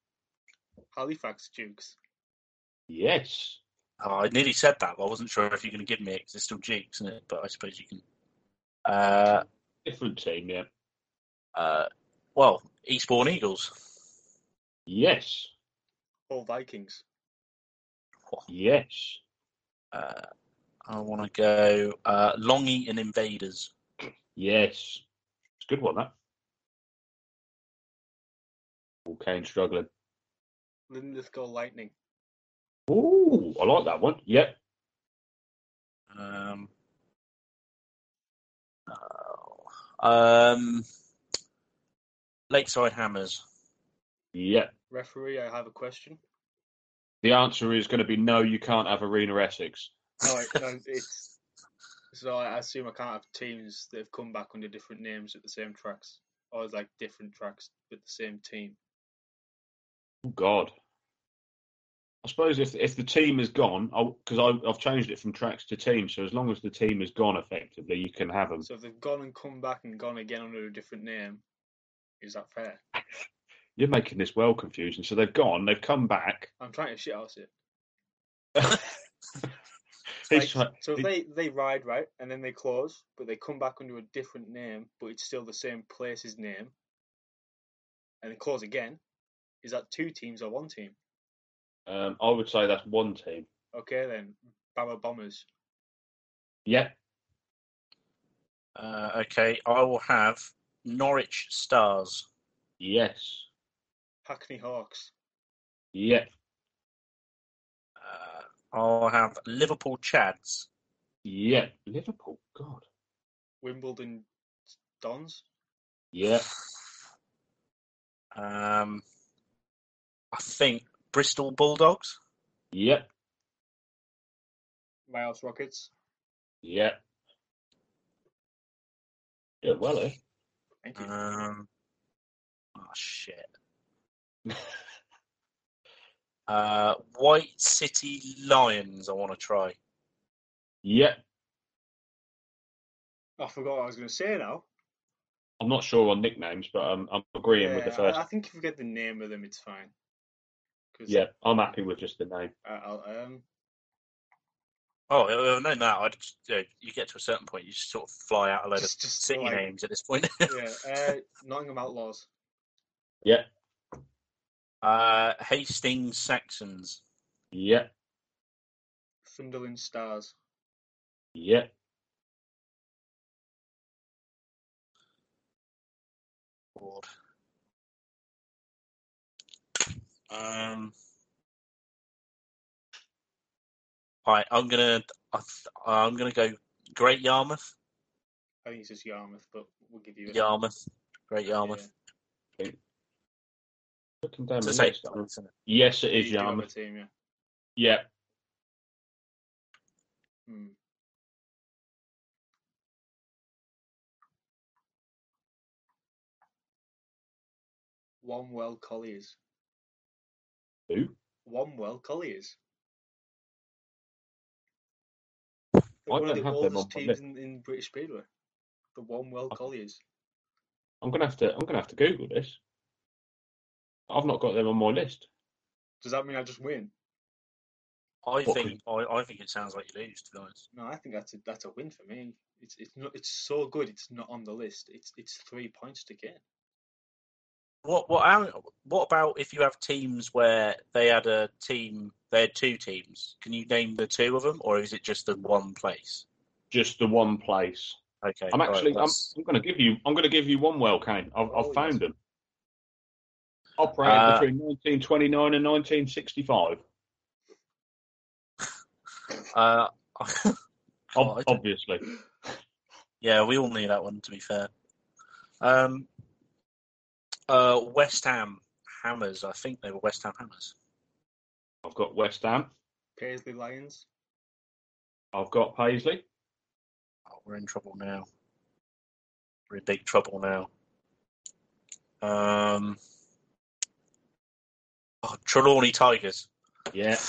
Halifax Dukes. yes. Oh, I nearly said that, but I wasn't sure if you're going to give me it because it's still Dukes, isn't it? But I suppose you can. Uh, Different team, yeah. uh, well, Eastbourne Eagles. Yes, Hull Vikings. yes. Uh, I want to go uh, Long Eaton Invaders. Yes. It's a good one, that. All Kane struggling. Linlithgow Lightning. Oh, I like that one. Yep. Um, oh, um, Lakeside Hammers. Yep. Referee, I have a question. The answer is going to be no, you can't have Arena Essex. No, it- no it's. So I assume I can't have teams that have come back under different names at the same tracks. Or like different tracks with the same team. Oh, God. I suppose if if the team is gone, because I've changed it from tracks to team, so as long as the team is gone effectively, you can have them. So if they've gone and come back and gone again under a different name, is that fair? You're making this well confusing. So they've gone, they've come back. I'm trying to shit house it. Like, try- so if they, they ride right and then they close, but they come back under a different name, but it's still the same place's name, and they close again, is that two teams or one team? um, I would say that's one team. Okay then, Barrow Bombers. Yep. Uh, okay, I will have Norwich Stars. Yes. Hackney Hawks. Yep. Uh, I'll have Liverpool Chads. Yep. Liverpool. God. Wimbledon Dons. Yep. Um, I think Bristol Bulldogs. Yep. Wales Rockets. Yep. Yeah, well, eh? Thank you. Um, oh shit. uh, White City Lions. I want to try. Yep. I forgot what I was going to say now. I'm not sure on nicknames, but um, I'm agreeing with the first. I, I think if you get the name of them, it's fine. 'Cause, Yeah, I'm happy with just the name. uh, I'll, um, Oh, uh, no, no. I just, uh, you get to a certain point, you just sort of fly out a load Just- of just city like- names at this point. yeah, uh, Nottingham Outlaws. Yeah. uh, Hastings Saxons. Yep. Sunderland Stars. Yeah. Lord. Um. Right, I'm gonna, I th- I'm gonna go Great Yarmouth. I think it's just Yarmouth, but we'll give you it. Yarmouth, Great Yarmouth. Looking down the It's list. safe- it? Yes, it You is do have a Yarmouth. team, yeah. Yep. Hmm. Wanwell Colliers. Who? Wanwell Colliers. I One of don't the have them oldest teams in, in British Speedway. The Wanwell Colliers. I'm gonna have to. I'm gonna have to Google this. I've not got them on my list. Does that mean I just win? I What think, I, I think it sounds like you lose. To be honest. No, I think that's a that's a win for me. It's it's not it's so good. It's not on the list. It's it's three points to get. What, what, what about if you have teams where they had a team, they had two teams? Can you name the two of them, or is it just the one place? Just the one place. Okay, I'm all right, actually. I'm, I'm going to give you. I'm going to give you one well, Kane. I've, Oh, I've found yes. them. Operated Uh, between 1929 and 1965. Uh, obviously. yeah, we all knew that one. To be fair, um, uh, West Ham Hammers. I think they were West Ham Hammers. I've got West Ham. Paisley Lions. I've got Paisley. Oh, we're in trouble now. We're in big trouble now. Um, oh, Trelawny Tigers. Yeah.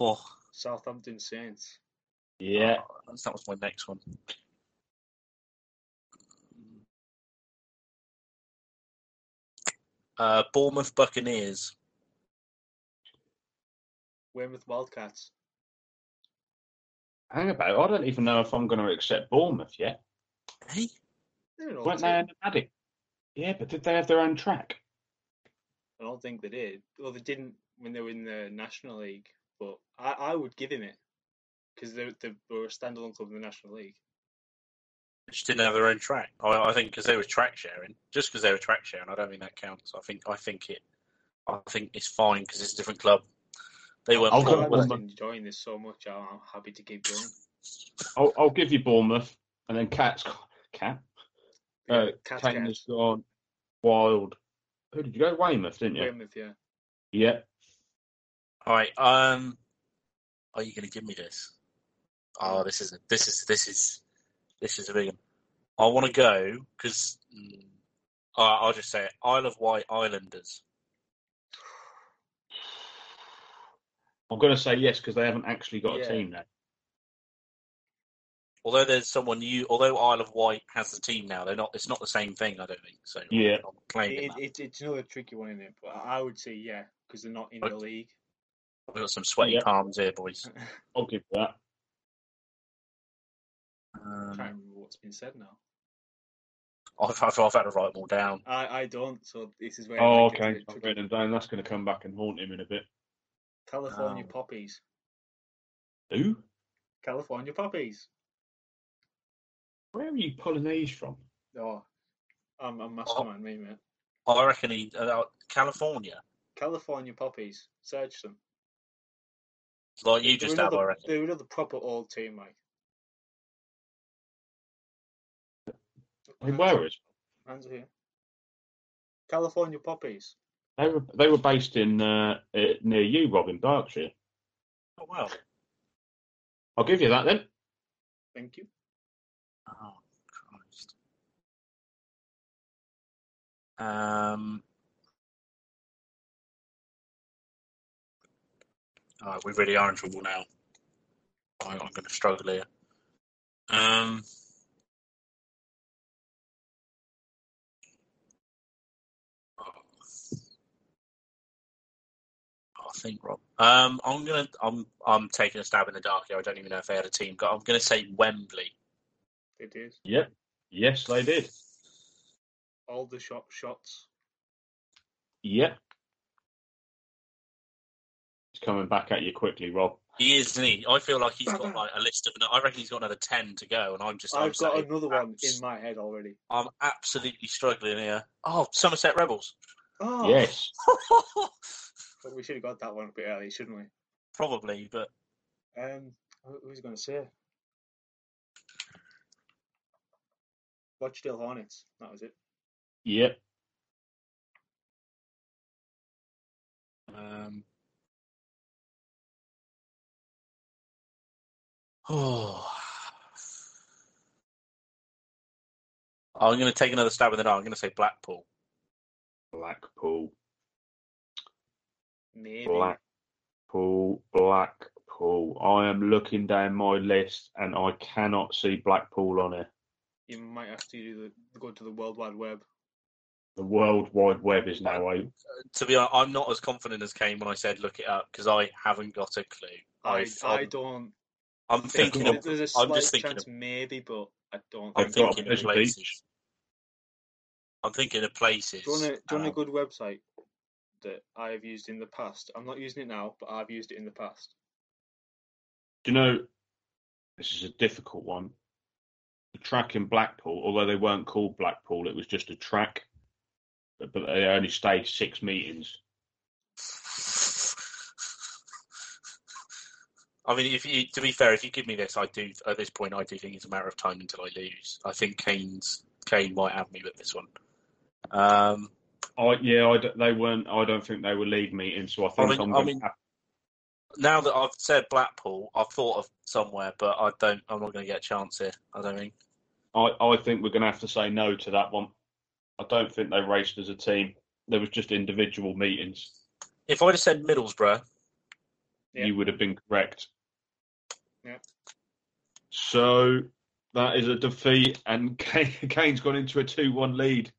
Oh, Southampton Saints. Yeah. oh, that was my next one. Uh, Bournemouth Buccaneers. Weymouth Wildcats. Hang about. I don't even know if I'm going to accept Bournemouth yet. Hey, They're an old Weren't they in the paddock? Yeah, but did they have their own track? I don't think they did. Well, they didn't when they were in the National League, but I, I would give him it because they they were a standalone club in the National League. They just didn't have their own track. I, I think because they were track sharing. Just because they were track sharing, I don't think that counts. I think I think it. I think it's fine because it's a different club. They weren't. I'll I'm go Bournemouth. enjoying this so much. I'm, I'm happy to keep going. I'll, I'll give you Bournemouth, and then Cat's Cat. Uh, Cat Kane Cat. has gone Wild. Who did you go? Weymouth, didn't you? Weymouth, yeah. Yeah. All right. Um, are you going to give me this? Oh, this is a, this is this is this is a big one. I want to go because mm, I'll just say it. Isle of Wight Islanders. I'm going to say yes because they haven't actually got Yeah. a team now. Although there's someone new, although Isle of Wight has the team now, they're not. It's not the same thing. I don't think so. Yeah. It, that. it, it's another tricky one in it, but I would say yeah because they're not in the league. We've got some sweaty Yeah. palms here, boys. I'll give you that. I can't Um, remember what's been said now. I've, I've, I've had to write them all down. I, I don't, so this is where. Oh, it okay. bit I've written them down. That's going to come back and haunt him in a bit. California Oh. poppies. Who? California poppies. Where are you pulling these from? Oh, I'm a mastermind, me mate. I reckon he uh, California, California poppies. Search them. like you They're just have. another, I reckon. They're another proper old team, like. I mean, where is? Hands here. California poppies. They were they were based in uh, uh, near you, Rob, in Berkshire. Oh wow. I'll give you that then. Thank you. Oh Christ. Um. Oh, we really are in trouble now. I, I'm going to struggle here. Um. Think Rob. Um, I'm gonna. I'm. I'm taking a stab in the dark here. I don't even know if they had a team. But I'm gonna say Wembley. They did. Yep. Yes, they did. All the shot shots. Yep. He's coming back at you quickly, Rob. He is, isn't he? I feel like he's got like a list of. I reckon he's got another ten to go, and I'm just. I'm I've got saying, another one in my head already. I'm absolutely struggling here. Oh, Somerset Rebels. Oh, Yes. But we should have got that one a bit early, shouldn't we? Probably, but Um, who- who's going to say? Rochdale Hornets. That was it. Yep. um. Oh. I'm going to take another stab in the dark. I'm going to say Blackpool. Blackpool. Maybe. Blackpool. Blackpool. I am looking down my list and I cannot see Blackpool on it. You might have to do the, go to the World Wide Web. The World Wide Web is now open. To be honest, I'm not as confident as Kane when I said look it up because I haven't got a clue. I, I've- I don't. I'm thinking of. There's a I'm just thinking chance, of. maybe, but I don't. I'm They've got thinking of places. Beach. I'm thinking of places. Do you want a, do you want a Um, good website that I have used in the past? I'm not using it now, but I've used it in the past. Do you know, this is a difficult one. The track in Blackpool, although they weren't called Blackpool, it was just a track, but, but they only stayed six meetings. I mean, if you, to be fair, if you give me this, I do at this point, I do think it's a matter of time until I lose. I think Kane's Kane might have me with this one. Um, I yeah, I d they weren't. I don't think they were league meetings, so I think I mean- I'm I mean- have now that I've said Blackpool, I've thought of somewhere, but I don't. I'm not going to get a chance here. I don't think. I, I think we're going to have to say no to that one. I don't think they raced as a team. There was just individual meetings. If I'd have said Middlesbrough, Yeah. You would have been correct. Yeah. So that is a defeat, and Kane, Kane's gone into a two-one lead.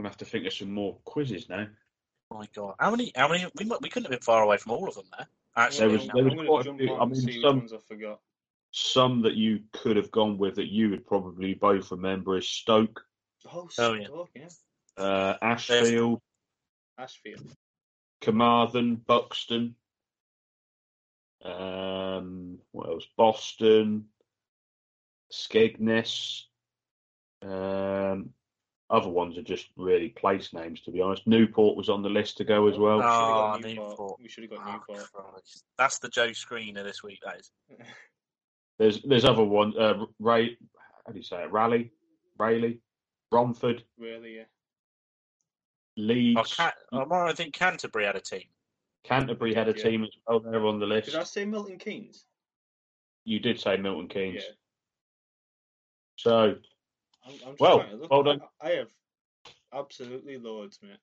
I'm gonna have to think of some more quizzes now. my God, how many? How many? We we couldn't have been far away from all of them there. Actually, There was- there was I'm quite a few- I mean, some- I forgot. Some that you could have gone with that you would probably both remember is Stoke, Oh, Oh, yeah. Yeah. uh, Ashfield, Ashfield. Carmarthen, Buxton. Um, what else? Boston, Skegness. Um, other ones are just really place names, to be honest. Newport was on the list to go as well. We should have Oh, got Newport. Newport. We should have got Oh, Newport. Christ. That's the Joe Screener this week. That is. There's there's other ones. Uh, Ray, how do you say it? Raleigh, Rayleigh, Romford, really, yeah. Leeds, Oh, Can- I'm I think Canterbury had a team. Canterbury had a Yeah. team as well. They're on the list. Did I say Milton Keynes? You did say Milton Keynes. Yeah. So I'm, I'm Well, trying to look. well done. I, I have absolutely loads, mate.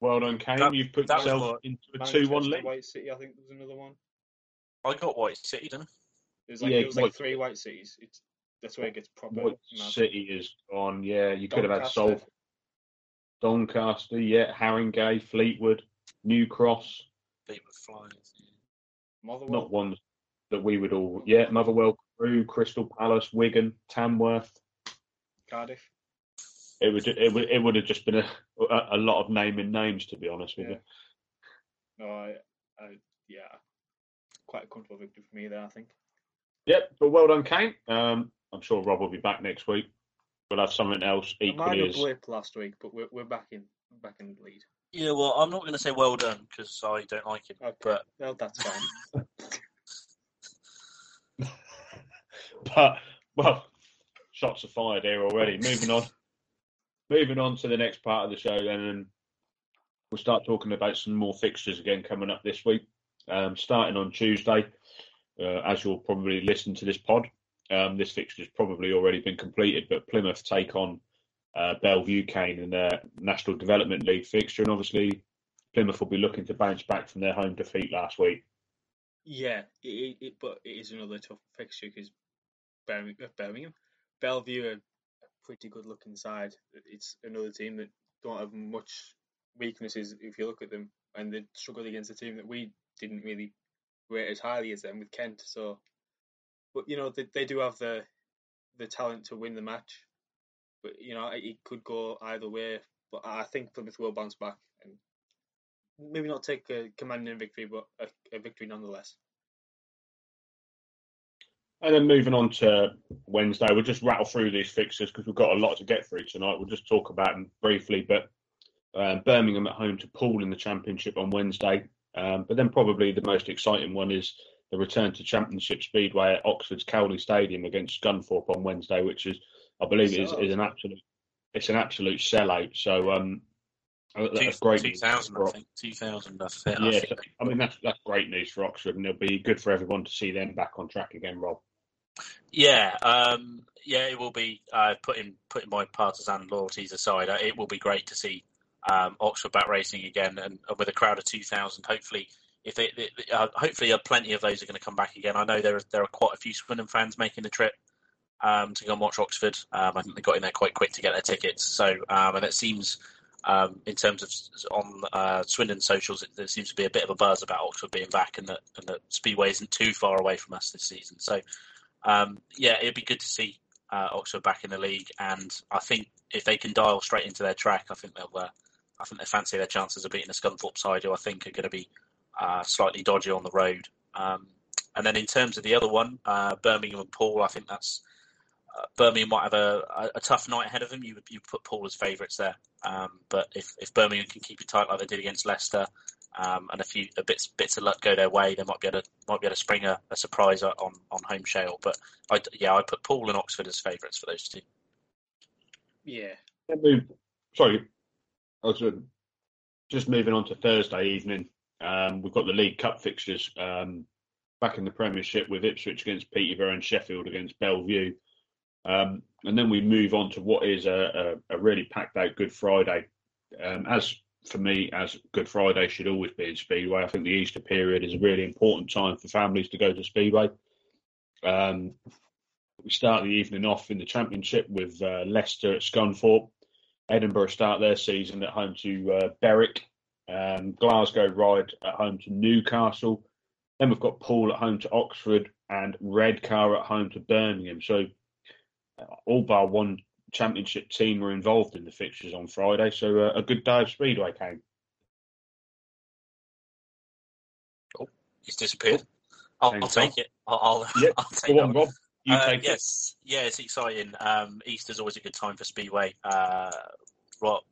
well done, Kane. That- You've put that was yourself into a Manchester, two-one lead. White City, I think was another one. I got White City, didn't I? There's like Yeah, it was like three White Cities. It's that's where it gets proper. White mad. City is on. Yeah, you could have had Doncaster. Sol, Doncaster, yeah, Haringey, Fleetwood, New Cross. Fleetwood Flyers. yeah. Motherwell. Not ones that we would all. Yeah, Motherwell, Crewe, Crystal Palace, Wigan, Tamworth. Cardiff. It would it would it would have just been a a, a lot of naming names to be honest with Yeah. you. No, I, I, yeah, quite a comfortable victory for me there. I think. Yep, but well done, Kane. Um, I'm sure Rob will be back next week. We'll have something else A equally minor as blip last week, but we're we're back in back in the lead. Yeah, well, I'm not going to say well done because I don't like it. Okay. But Well, that's fine. but well, shots are fired here already. Moving on, moving on to the next part of the show, then, and we'll start talking about some more fixtures again coming up this week. Um, starting on Tuesday, uh, as you'll probably listen to this pod, um, this fixture's probably already been completed. But Plymouth take on uh, Bellevue Kane in their National Development League fixture, and obviously Plymouth will be looking to bounce back from their home defeat last week. yeah, it, it, but it is another tough fixture because Birmingham, Belle Vue are a pretty good looking side. It's another team that don't have much weaknesses if you look at them, and they struggled against a team that we didn't really rate as highly as them with Kent. So, but you know they they do have the the talent to win the match, but you know it, could go either way. But I think Plymouth will bounce back and maybe not take a commanding victory, but a, a victory nonetheless. And then moving on to Wednesday, we'll just rattle through these fixtures because we've got a lot to get through tonight. We'll just talk about them briefly. But um, Birmingham at home to Poole in the Championship on Wednesday. Um, but then probably the most exciting one is the return to Championship Speedway at Oxford's Cowley Stadium against Scunthorpe on Wednesday, which is, I believe, is, is an absolute, it's an absolute sellout. So um, that's great. news 2000, I think. 2000, I think. yeah, I so. I mean that's that's great news for Oxford, and it'll be good for everyone to see them back on track again, Rob. Yeah, um, yeah, it will be. Uh, putting putting my partisan loyalties aside, uh, it will be great to see um, Oxford back racing again, and uh, with a crowd of two thousand. Hopefully, if they, they uh, hopefully, plenty of those are going to come back again. I know there are, there are quite a few Swindon fans making the trip um, to go and watch Oxford. Um, I think they got in there quite quick to get their tickets. So, um, and it seems. Um, in terms of on uh, Swindon socials, it, there seems to be a bit of a buzz about Oxford being back, and that, and that Speedway isn't too far away from us this season. So, um, yeah, it'd be good to see uh, Oxford back in the league, and I think if they can dial straight into their track, I think they'll. Uh, I think they fancy their chances of beating the Scunthorpe side, who I think are going to be uh, slightly dodgy on the road. Um, and then in terms of the other one, uh, Birmingham and Poole, I think that's uh, Birmingham might have a, a, a tough night ahead of them. You you put Poole as favourites there, um, but if if Birmingham can keep it tight like they did against Leicester, um, and a few a bits bits of luck go their way, they might be able to might be able to spring a, a surprise on on home shale. But I yeah, I put Poole and Oxford as favourites for those two. Yeah. Sorry, I was uh, just moving on to Thursday evening. Um, we've got the League Cup fixtures um, back in the Premiership with Ipswich against Peterborough and Sheffield against Belle Vue. Um, and then we move on to what is a, a, a really packed out Good Friday. Um, as for me, as Good Friday should always be in Speedway, I think the Easter period is a really important time for families to go to Speedway. Um, we start the evening off in the Championship with uh, Leicester at Scunthorpe. Edinburgh start their season at home to uh, Berwick. Um, Glasgow ride at home to Newcastle. Then we've got Poole at home to Oxford and Redcar at home to Birmingham. So uh, all bar one championship team were involved in the fixtures on Friday. So uh, a good day of speedway Kane. Oh, he's disappeared. I'll, I'll take it. I'll, I'll, yep. I'll take Go on, Rob. You uh, yes, it. yeah, it's exciting. Um, Easter's always a good time for speedway. Uh, well,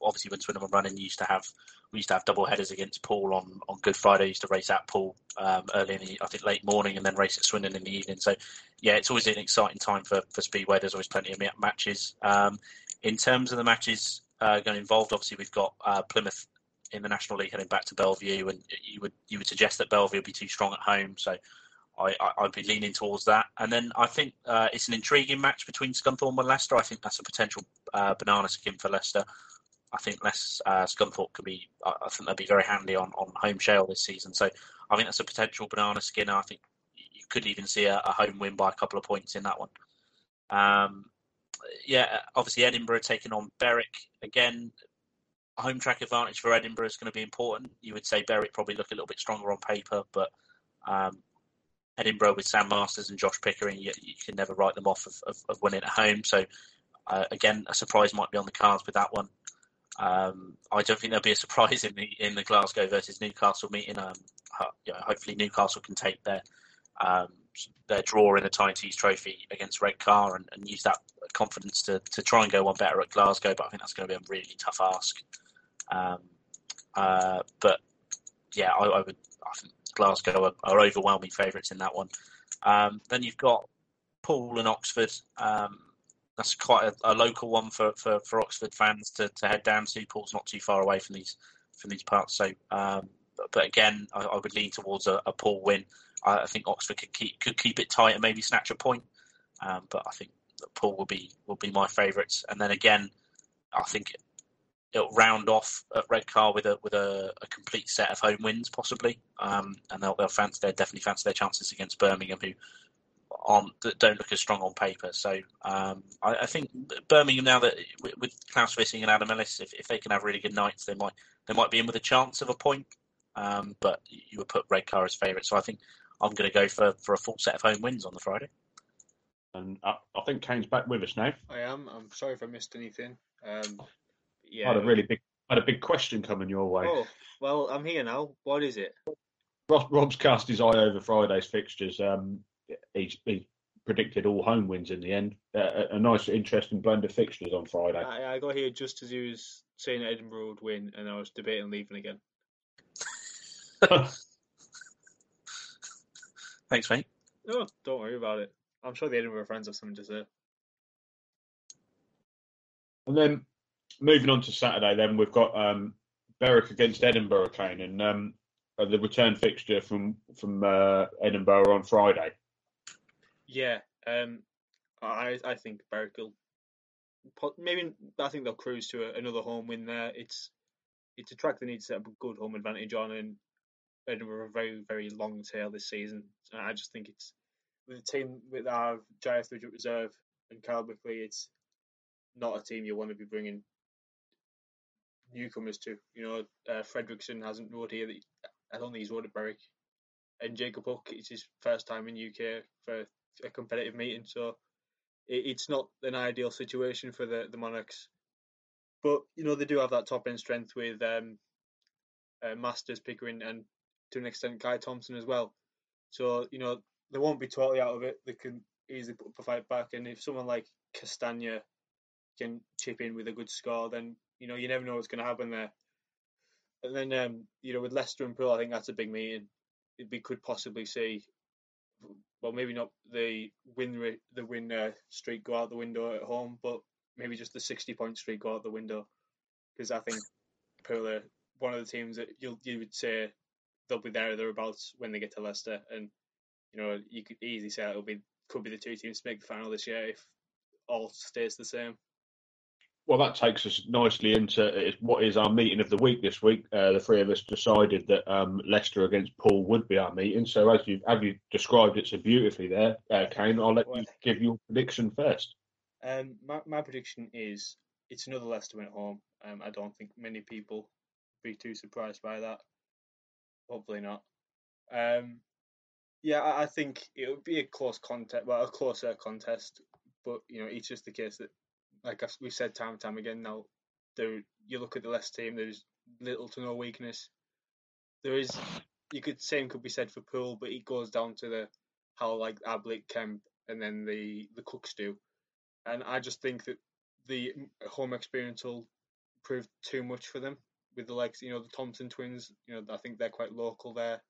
obviously when Swindon were running, you used to have we used to have double headers against Poole on, on Good Friday. used to race at Poole um, early in the, I think late morning, and then race at Swindon in the evening. So, yeah, it's always an exciting time for, for Speedway. There's always plenty of matches. Um, in terms of the matches uh, going involved, obviously we've got uh, Plymouth in the National League heading back to Belle Vue, and you would you would suggest that Belle Vue would be too strong at home. So. I, I, would be leaning towards that. And then I think uh, it's an intriguing match between Scunthorpe and Leicester. I think that's a potential uh, banana skin for Leicester. I think less uh, Scunthorpe could be. I think they'll be very handy on, on home shale this season. So I think that's a potential banana skinner. I think you could even see a, a home win by a couple of points in that one. Um, yeah, obviously Edinburgh taking on Berwick again. Home track advantage for Edinburgh is going to be important. You would say Berwick probably look a little bit stronger on paper, but um, Edinburgh with Sam Masters and Josh Pickering, you, you can never write them off of, of, of winning at home. So uh, again, a surprise might be on the cards with that one. Um, I don't think there'll be a surprise in the in the Glasgow versus Newcastle meeting. Um, you know, hopefully Newcastle can take their um, their draw in the Tyne-Tees Trophy against Redcar and, and, use that confidence to, to try and go one better at Glasgow. But I think that's going to be a really tough ask. Um, uh, but yeah, I, I, would. I think Glasgow are, are overwhelming favourites in that one. Um, then you've got Poole and Oxford. Um, that's quite a, a, local one for, for, for Oxford fans to, to head down to. Poole's not too far away from these from these parts. So, um, but, but, again, I, I, would lean towards a, a Poole win. I, I, think Oxford could keep could keep it tight and maybe snatch a point. Um, but I think Poole will be will be my favourites. And then again, I think it'll round off at Redcar with a with a, a complete set of home wins possibly. Um, and they'll, they'll fancy they definitely fancy their chances against Birmingham, who on that don't look as strong on paper. So um, I, I, think Birmingham now that with Klaus Wissing and Adam Ellis, if, if they can have really good nights, they might they might be in with a chance of a point. Um, but you would put Redcar as favourite, so I think I'm going to go for, for a full set of home wins on the Friday. And I, I think Kane's back with us now. I am. I'm sorry if I missed anything. Um, yeah, I had a really big I had a big question coming your way. Oh well, I'm here now. What is it? Rob, Rob's cast his eye over Friday's fixtures. Um, he's, he predicted all home wins in the end. Uh, a nice, interesting blend of fixtures on Friday. I, I, got here just as he was saying Edinburgh would win, and I was debating leaving again. Thanks, mate. No, don't worry about it. I'm sure the Edinburgh friends have something to say. And then moving on to Saturday, then we've got um, Berwick against Edinburgh, Kane, and um, the return fixture from from uh, Edinburgh on Friday. Yeah, um, I I think Berwick will maybe I think they'll cruise to a, another home win there. It's it's a track they need to set up a good home advantage on, and Edinburgh a very very long tail this season. And I just think it's with a team with our Giles Bridget reserve and Carl Bickley, it's not a team you want to be bringing newcomers to. You know, uh, Fredrickson hasn't rode here. I don't think he's rode at Berwick, and Jacob Hook it's his first time in UK for a competitive meeting, so it, it's not an ideal situation for the, the Monarchs. But you know they do have that top end strength with um, uh, Masters, Pickering, and to an extent Guy Thompson as well. So you know they won't be totally out of it. They can easily put up a fight back, and if someone like Castagna can chip in with a good score, then you know you never know what's going to happen there. and then um, you know with Leicester and Poole, I think that's a big meeting. We could possibly see, well, maybe not the win the win uh, streak go out the window at home, but maybe just the sixty point streak go out the window because I think Poole one of the teams that you you would say they'll be there or thereabouts when they get to Leicester, and you know you could easily say it'll be could be the two teams to make the final this year if all stays the same. Well, that takes us nicely into what is our meeting of the week this week. Uh, the three of us decided that um, Leicester against Poole would be our meeting. So, as you have you described it so beautifully there, uh, Kane, I'll let you give your prediction first. Um, my, my prediction is it's another Leicester win at home. Um, I don't think many people be too surprised by that. Hopefully not. Um, yeah, I, I think it would be a close contest, well, a closer contest. But you know, it's just the case that like we've said time and time again now, there you look at the Leicester team, there's little to no weakness. There is, you could same could be said for Poole, but it goes down to the how like Ablett, Kemp, and then the the Cooks do, and I just think that the home experience will prove too much for them with the likes, you know, the Thompson twins. You know, I think they're quite local there,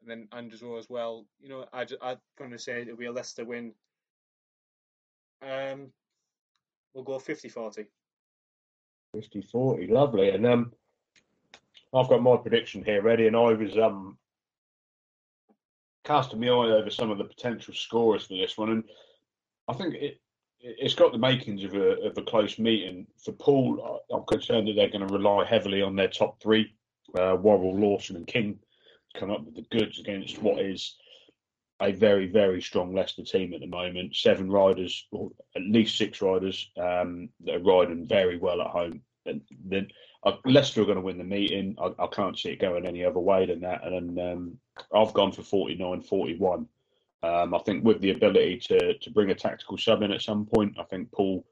and then Andrews as well. You know, I just, I'm going to say it'll be a Leicester win. Um, We'll go 50 40. 50 40, lovely. And um, I've got my prediction here ready, and I was um, casting my eye over some of the potential scorers for this one, and I think it it's got the makings of a of a close meeting. For Poole, I'm concerned that they're going to rely heavily on their top three, uh, Worrall, Lawson, and King, to come up with the goods against what is a very, very strong Leicester team at the moment. Seven riders, or at least six riders, um, that are riding very well at home. And then uh, Leicester are going to win the meeting. I, I, can't see it going any other way than that. And um, I've gone for 49 41. Um, I think with the ability to, to bring a tactical sub in at some point, I think Poole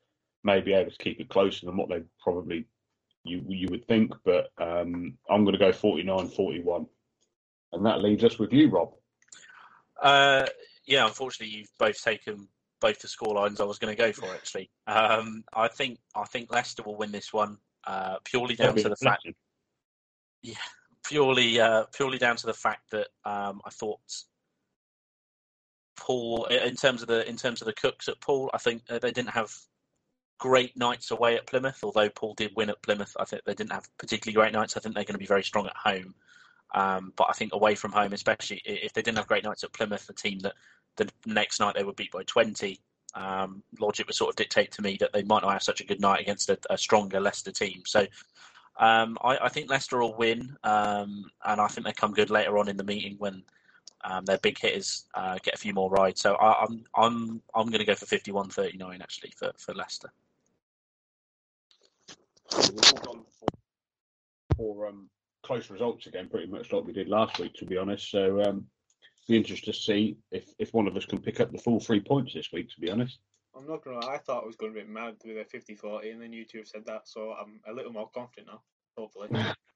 may be able to keep it closer than what they probably you you would think. But um, I'm going to go 49 41. And that leaves us with you, Rob. Uh, yeah, unfortunately, you've both taken both the score lines I was going to go for. Actually, um, I think I think Leicester will win this one uh, purely down to the fact. Yeah, purely uh, purely down to the fact that um, I thought Poole, in terms of the in terms of the cooks at Poole, I think they didn't have great nights away at Plymouth. Although Poole did win at Plymouth, I think they didn't have particularly great nights. I think they're going to be very strong at home. Um, but I think away from home, especially if they didn't have great nights at Plymouth, a team that the next night they were beat by 20, um, logic would sort of dictate to me that they might not have such a good night against a, a stronger Leicester team. So um, I, I, think Leicester will win, um, and I think they come good later on in the meeting when um, their big hitters uh, get a few more rides. So I, am I'm I'm I'm going to go for 51-39 actually for for Leicester. For, um, close results again, pretty much like we did last week, to be honest. So, um, be interested to see if, if one of us can pick up the full three points this week, to be honest. I'm not going to I thought it was going to be mad with a 50 40, and then you two have said that, so I'm a little more confident now, hopefully.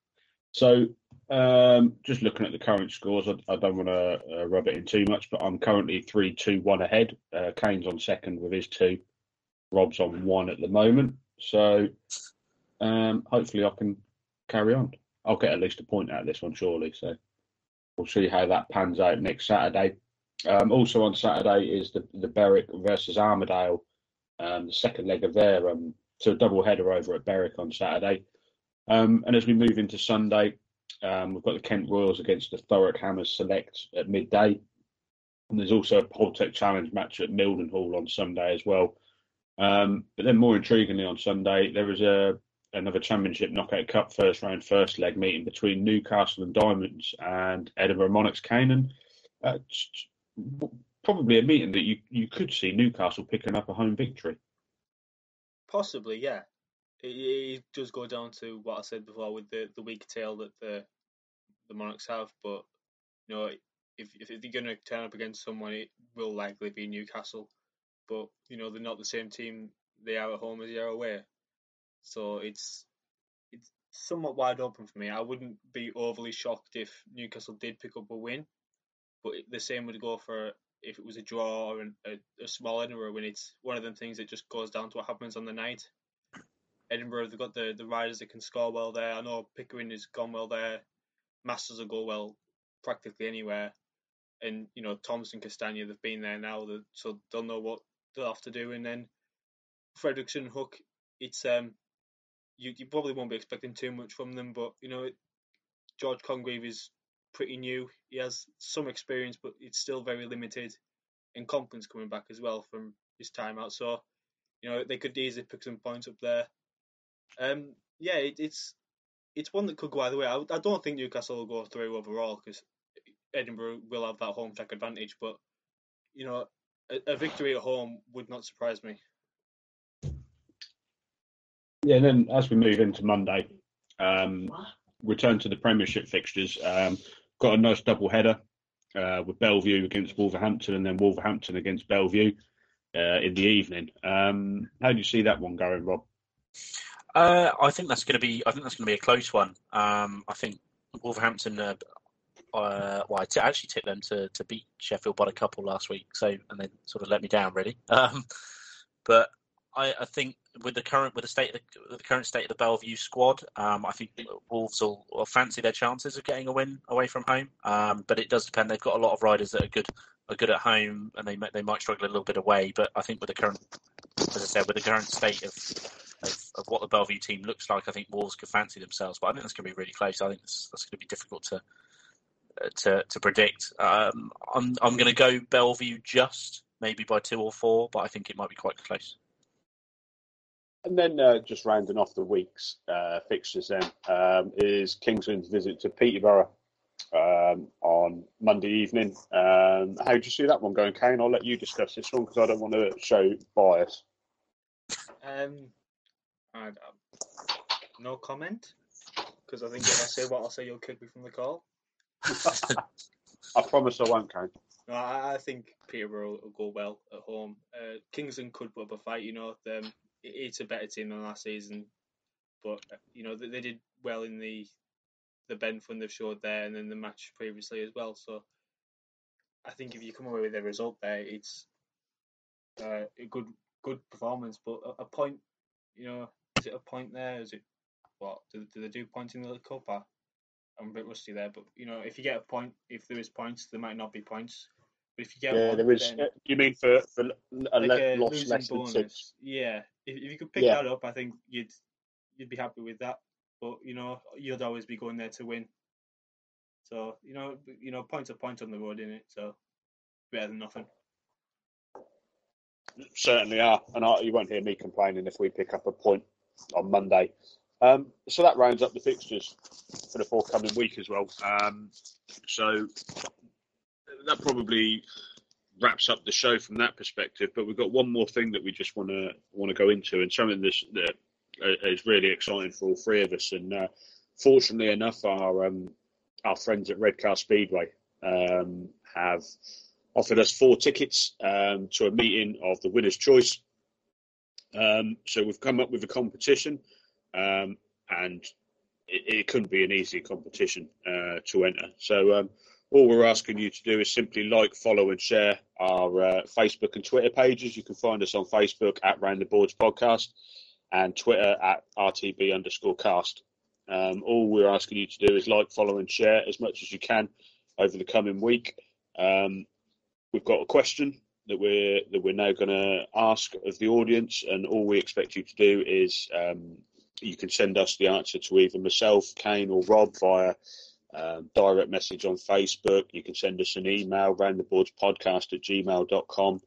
so, um, just looking at the current scores, I, I don't want to uh, rub it in too much, but I'm currently 3 2 1 ahead. Uh, Kane's on second with his two, Rob's on one at the moment. So, um, hopefully, I can carry on. I'll get at least a point out of this one, surely. So we'll see how that pans out next Saturday. Um, also on Saturday is the the Berwick versus Armadale, um, the second leg of their um, so double header over at Berwick on Saturday. Um, and as we move into Sunday, um, we've got the Kent Royals against the Thurrock Hammers Select at midday. And there's also a Poltec Challenge match at Mildenhall on Sunday as well. Um, but then more intriguingly on Sunday, there is a another Championship Knockout Cup first round, first leg meeting between Newcastle and Diamonds and Edinburgh Monarchs Canaan. Uh, probably a meeting that you, you could see Newcastle picking up a home victory. Possibly, yeah. It, it does go down to what I said before with the, the weak tail that the the Monarchs have, but you know if if they're going to turn up against someone, it will likely be Newcastle. But you know they're not the same team they are at home as they are away. So it's it's somewhat wide open for me. I wouldn't be overly shocked if Newcastle did pick up a win, but the same would go for if it was a draw or a, a small or win. It's one of them things that just goes down to what happens on the night. Edinburgh. They've got the, the riders that can score well there. I know Pickering has gone well there. Masters will go well practically anywhere. And you know Thompson, Castagna, they've been there now, so they'll know what they'll have to do. And then Fredriksson, Hook, it's um, you you probably won't be expecting too much from them, but you know George Congreve is pretty new. He has some experience, but it's still very limited. And confidence coming back as well from his time out. So, you know, they could easily pick some points up there. Um, yeah, it, it's it's one that could go either way. I, I don't think Newcastle will go through overall because Edinburgh will have that home track advantage. But you know, a, a victory at home would not surprise me. Yeah, and then as we move into Monday, um, return to the Premiership fixtures. Um, got a nice double header uh, with Belle Vue against Wolverhampton and then Wolverhampton against Belle Vue uh, in the evening. Um, how do you see that one going, Rob? Uh, I think that's going to be. I think that's going to be a close one. Um, I think Wolverhampton. Uh, uh, well, I t- actually tipped them to, to beat Sheffield by a couple last week, so and they sort of let me down really. Um, but I, I, think with the current with the state of the, the current state of the Belle Vue squad, um, I think Wolves will, will, fancy their chances of getting a win away from home. Um, but it does depend. They've got a lot of riders that are good are good at home, and they they might struggle a little bit away. But I think with the current, as I said, with the current state of of, of what the Belle Vue team looks like, I think Wolves could fancy themselves. But I think that's going to be really close. I think that's, that's going to be difficult to uh, to to predict. Um, I'm I'm going to go Belle Vue just maybe by two or four, but I think it might be quite close. And then uh, just rounding off the week's uh, fixtures then um, is King's Lynn's visit to Peterborough um, on Monday evening. Um, how do you see that one going, Kane? I'll let you discuss this one because I don't want to show bias. Um, I, no comment because I think if I say what I'll say, you'll kick me from the call. I promise I won't, Kane. No, I, I think Peterborough will go well at home. Uh, Kingsland could put up a fight. You know, them it's a better team than last season, but you know they, they did well in the the Ben fund they've showed there, and then the match previously as well. So I think if you come away with a result there, it's uh, a good good performance. But a, a, point, you know, is it a point there? Is it what? Do, do they do points in the cup? I, I'm a bit rusty there, but you know, if you get a point, if there is points, there might not be points. But if you get yeah, one, there is. uh, you mean for for a like le- a loss less than six? yeah. If, if you could pick Yeah. that up, I think you'd you'd be happy with that. But you know, you'd always be going there to win. So you know, you know, point to point on the road in it. So better than nothing. Certainly are, and I, you won't hear me complaining if we pick up a point on Monday. Um, so that rounds up the fixtures for the forthcoming week as well. Um, so that probably wraps up the show from that perspective. But we've got one more thing that we just want to want to go into, and something that's, that uh, really exciting for all three of us. And uh, fortunately enough, our um, our friends at Redcar Speedway um, have offered us four tickets um, to a meeting of the Winners' Choice. Um, so we've come up with a competition, um, and it, it couldn't be an easy competition uh, to enter. So um, all we're asking you to do is simply like, follow, and share our uh, Facebook and Twitter pages. You can find us on Facebook at Round the Boards Podcast and Twitter at RTB underscore cast. Um, all we're asking you to do is like, follow, and share as much as you can over the coming week. Um, we've got a question that we're that we're now going to ask of the audience, and all we expect you to do is um, you can send us the answer to either myself, Kane, or Rob via um, direct message on Facebook. You can send us an email, roundtheboardspodcast at gmail.com.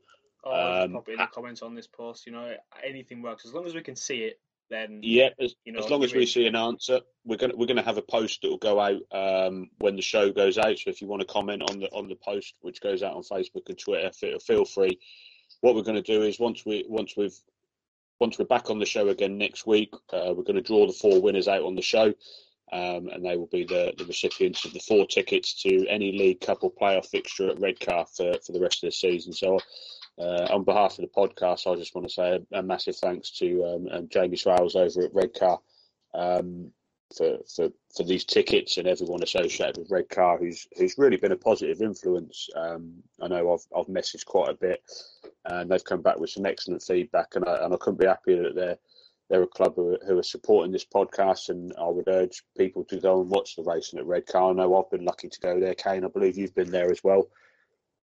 Or Um, it in the comments on this post. You know, anything works as long as we can see it. Then Yeah, as, You know, as long as we see an answer, we're gonna we're gonna have a post that will go out um, when the show goes out. So if you want to comment on the on the post which goes out on Facebook and Twitter, feel, feel free. What we're going to do is once we once we've once we're back on the show again next week, uh, we're going to draw the four winners out on the show, um, and they will be the, the recipients of the four tickets to any league couple playoff fixture at Redcar for for the rest of the season. So. Uh, on behalf of the podcast, I just want to say a, a massive thanks to um, um, Jamie Swales over at Redcar um, for, for for these tickets and everyone associated with Redcar, who's who's really been a positive influence. Um, I know I've I've messaged quite a bit, and they've come back with some excellent feedback, and I and I couldn't be happier that they're they're a club who, who, are supporting this podcast, and I would urge people to go and watch the racing at Redcar. I know I've been lucky to go there, Kane. I believe you've been there as well.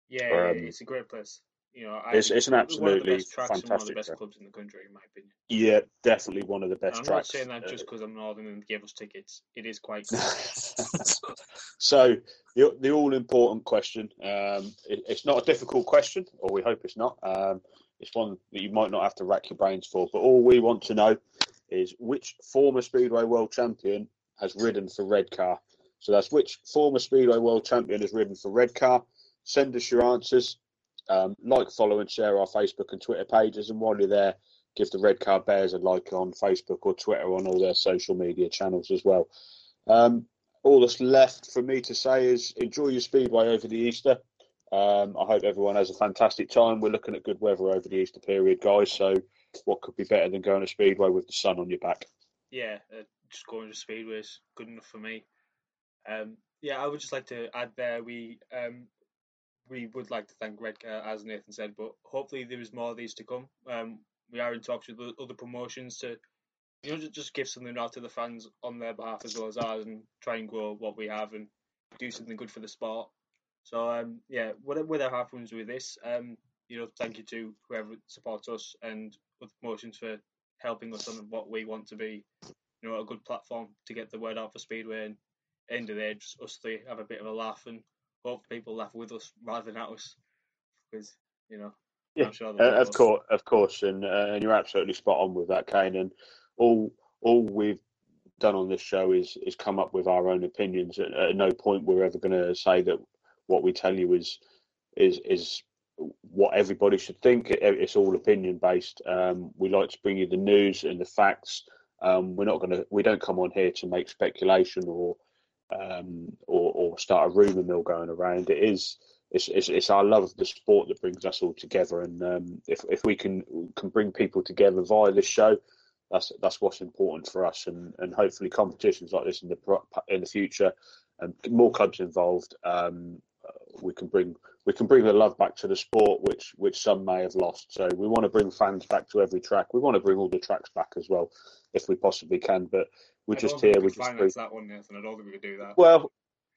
Yeah, um, it's a great place. You know, it's, it's an absolutely fantastic one of the best clubs in the country, in my opinion. Yeah, definitely one of the best I'm tracks. Not saying that just because I'm northern and gave us tickets. It is quite. so the the all important question. Um, it, it's not a difficult question, or we hope it's not. Um, it's one that you might not have to rack your brains for. But all we want to know is which former Speedway World Champion has ridden for Redcar. So that's which former Speedway World Champion has ridden for Redcar. Send us your answers um, like, follow, and share our Facebook and Twitter pages. And while you're there, give the Redcar Bears a like on Facebook or Twitter on all their social media channels as well. Um, all that's left for me to say is enjoy your speedway over the Easter. Um, I hope everyone has a fantastic time. We're looking at good weather over the Easter period, guys. So, what could be better than going to speedway with the sun on your back? Yeah, uh, just going to speedway is good enough for me. Um, yeah, I would just like to add there we um, we would like to thank Redcar, as Nathan said, but hopefully there is more of these to come. Um, we are in talks with other promotions to, you know, just give something out to the fans on their behalf as well as ours, and try and grow what we have and do something good for the sport. So um, yeah, whatever, happens with this, um, you know, thank you to whoever supports us and other promotions for helping us on what we want to be, you know, a good platform to get the word out for Speedway. And end of the day, just us three have a bit of a laugh and hope people laugh with us rather than at us, because you know. Yeah, sure uh, of course, of course, and uh, and you're absolutely spot on with that, Kane. And all all we've done on this show is is come up with our own opinions. At, at no point we're ever going to say that what we tell you is is is what everybody should think. It's all opinion based. Um, we like to bring you the news and the facts. Um, we're not going to. We don't come on here to make speculation or um, or, or, start a rumor mill going around. It is it's, it's, it's, our love of the sport that brings us all together, and um, if if we can can bring people together via this show, that's that's what's important for us, and, and hopefully competitions like this in the in the future, and more clubs involved, um, we can bring we can bring the love back to the sport, which which some may have lost. So we want to bring fans back to every track. We want to bring all the tracks back as well, if we possibly can. But we're just here. We just finance that one, Nathan. I don't think we could do that. Well,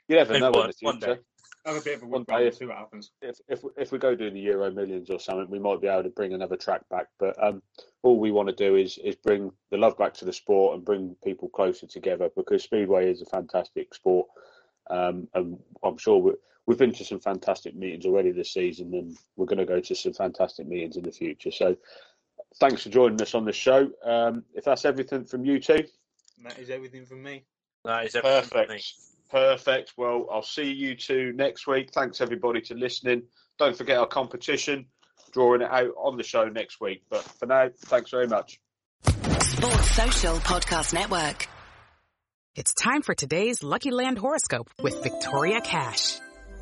you never know in the future. One day. Have a bit of a one day. See what happens. If, if if we go do the Euro Millions or something, we might be able to bring another track back. But um, all we want to do is is bring the love back to the sport and bring people closer together because speedway is a fantastic sport. Um, and I'm sure we we've been to some fantastic meetings already this season, and we're going to go to some fantastic meetings in the future. So, thanks for joining us on the show. Um, if that's everything from you two, that is everything from me. That is everything Perfect. Perfect. Well, I'll see you two next week. Thanks everybody to listening. Don't forget our competition, drawing it out on the show next week. But for now, thanks very much. Sports Social Podcast Network. It's time for today's Lucky Land horoscope with Victoria Cash.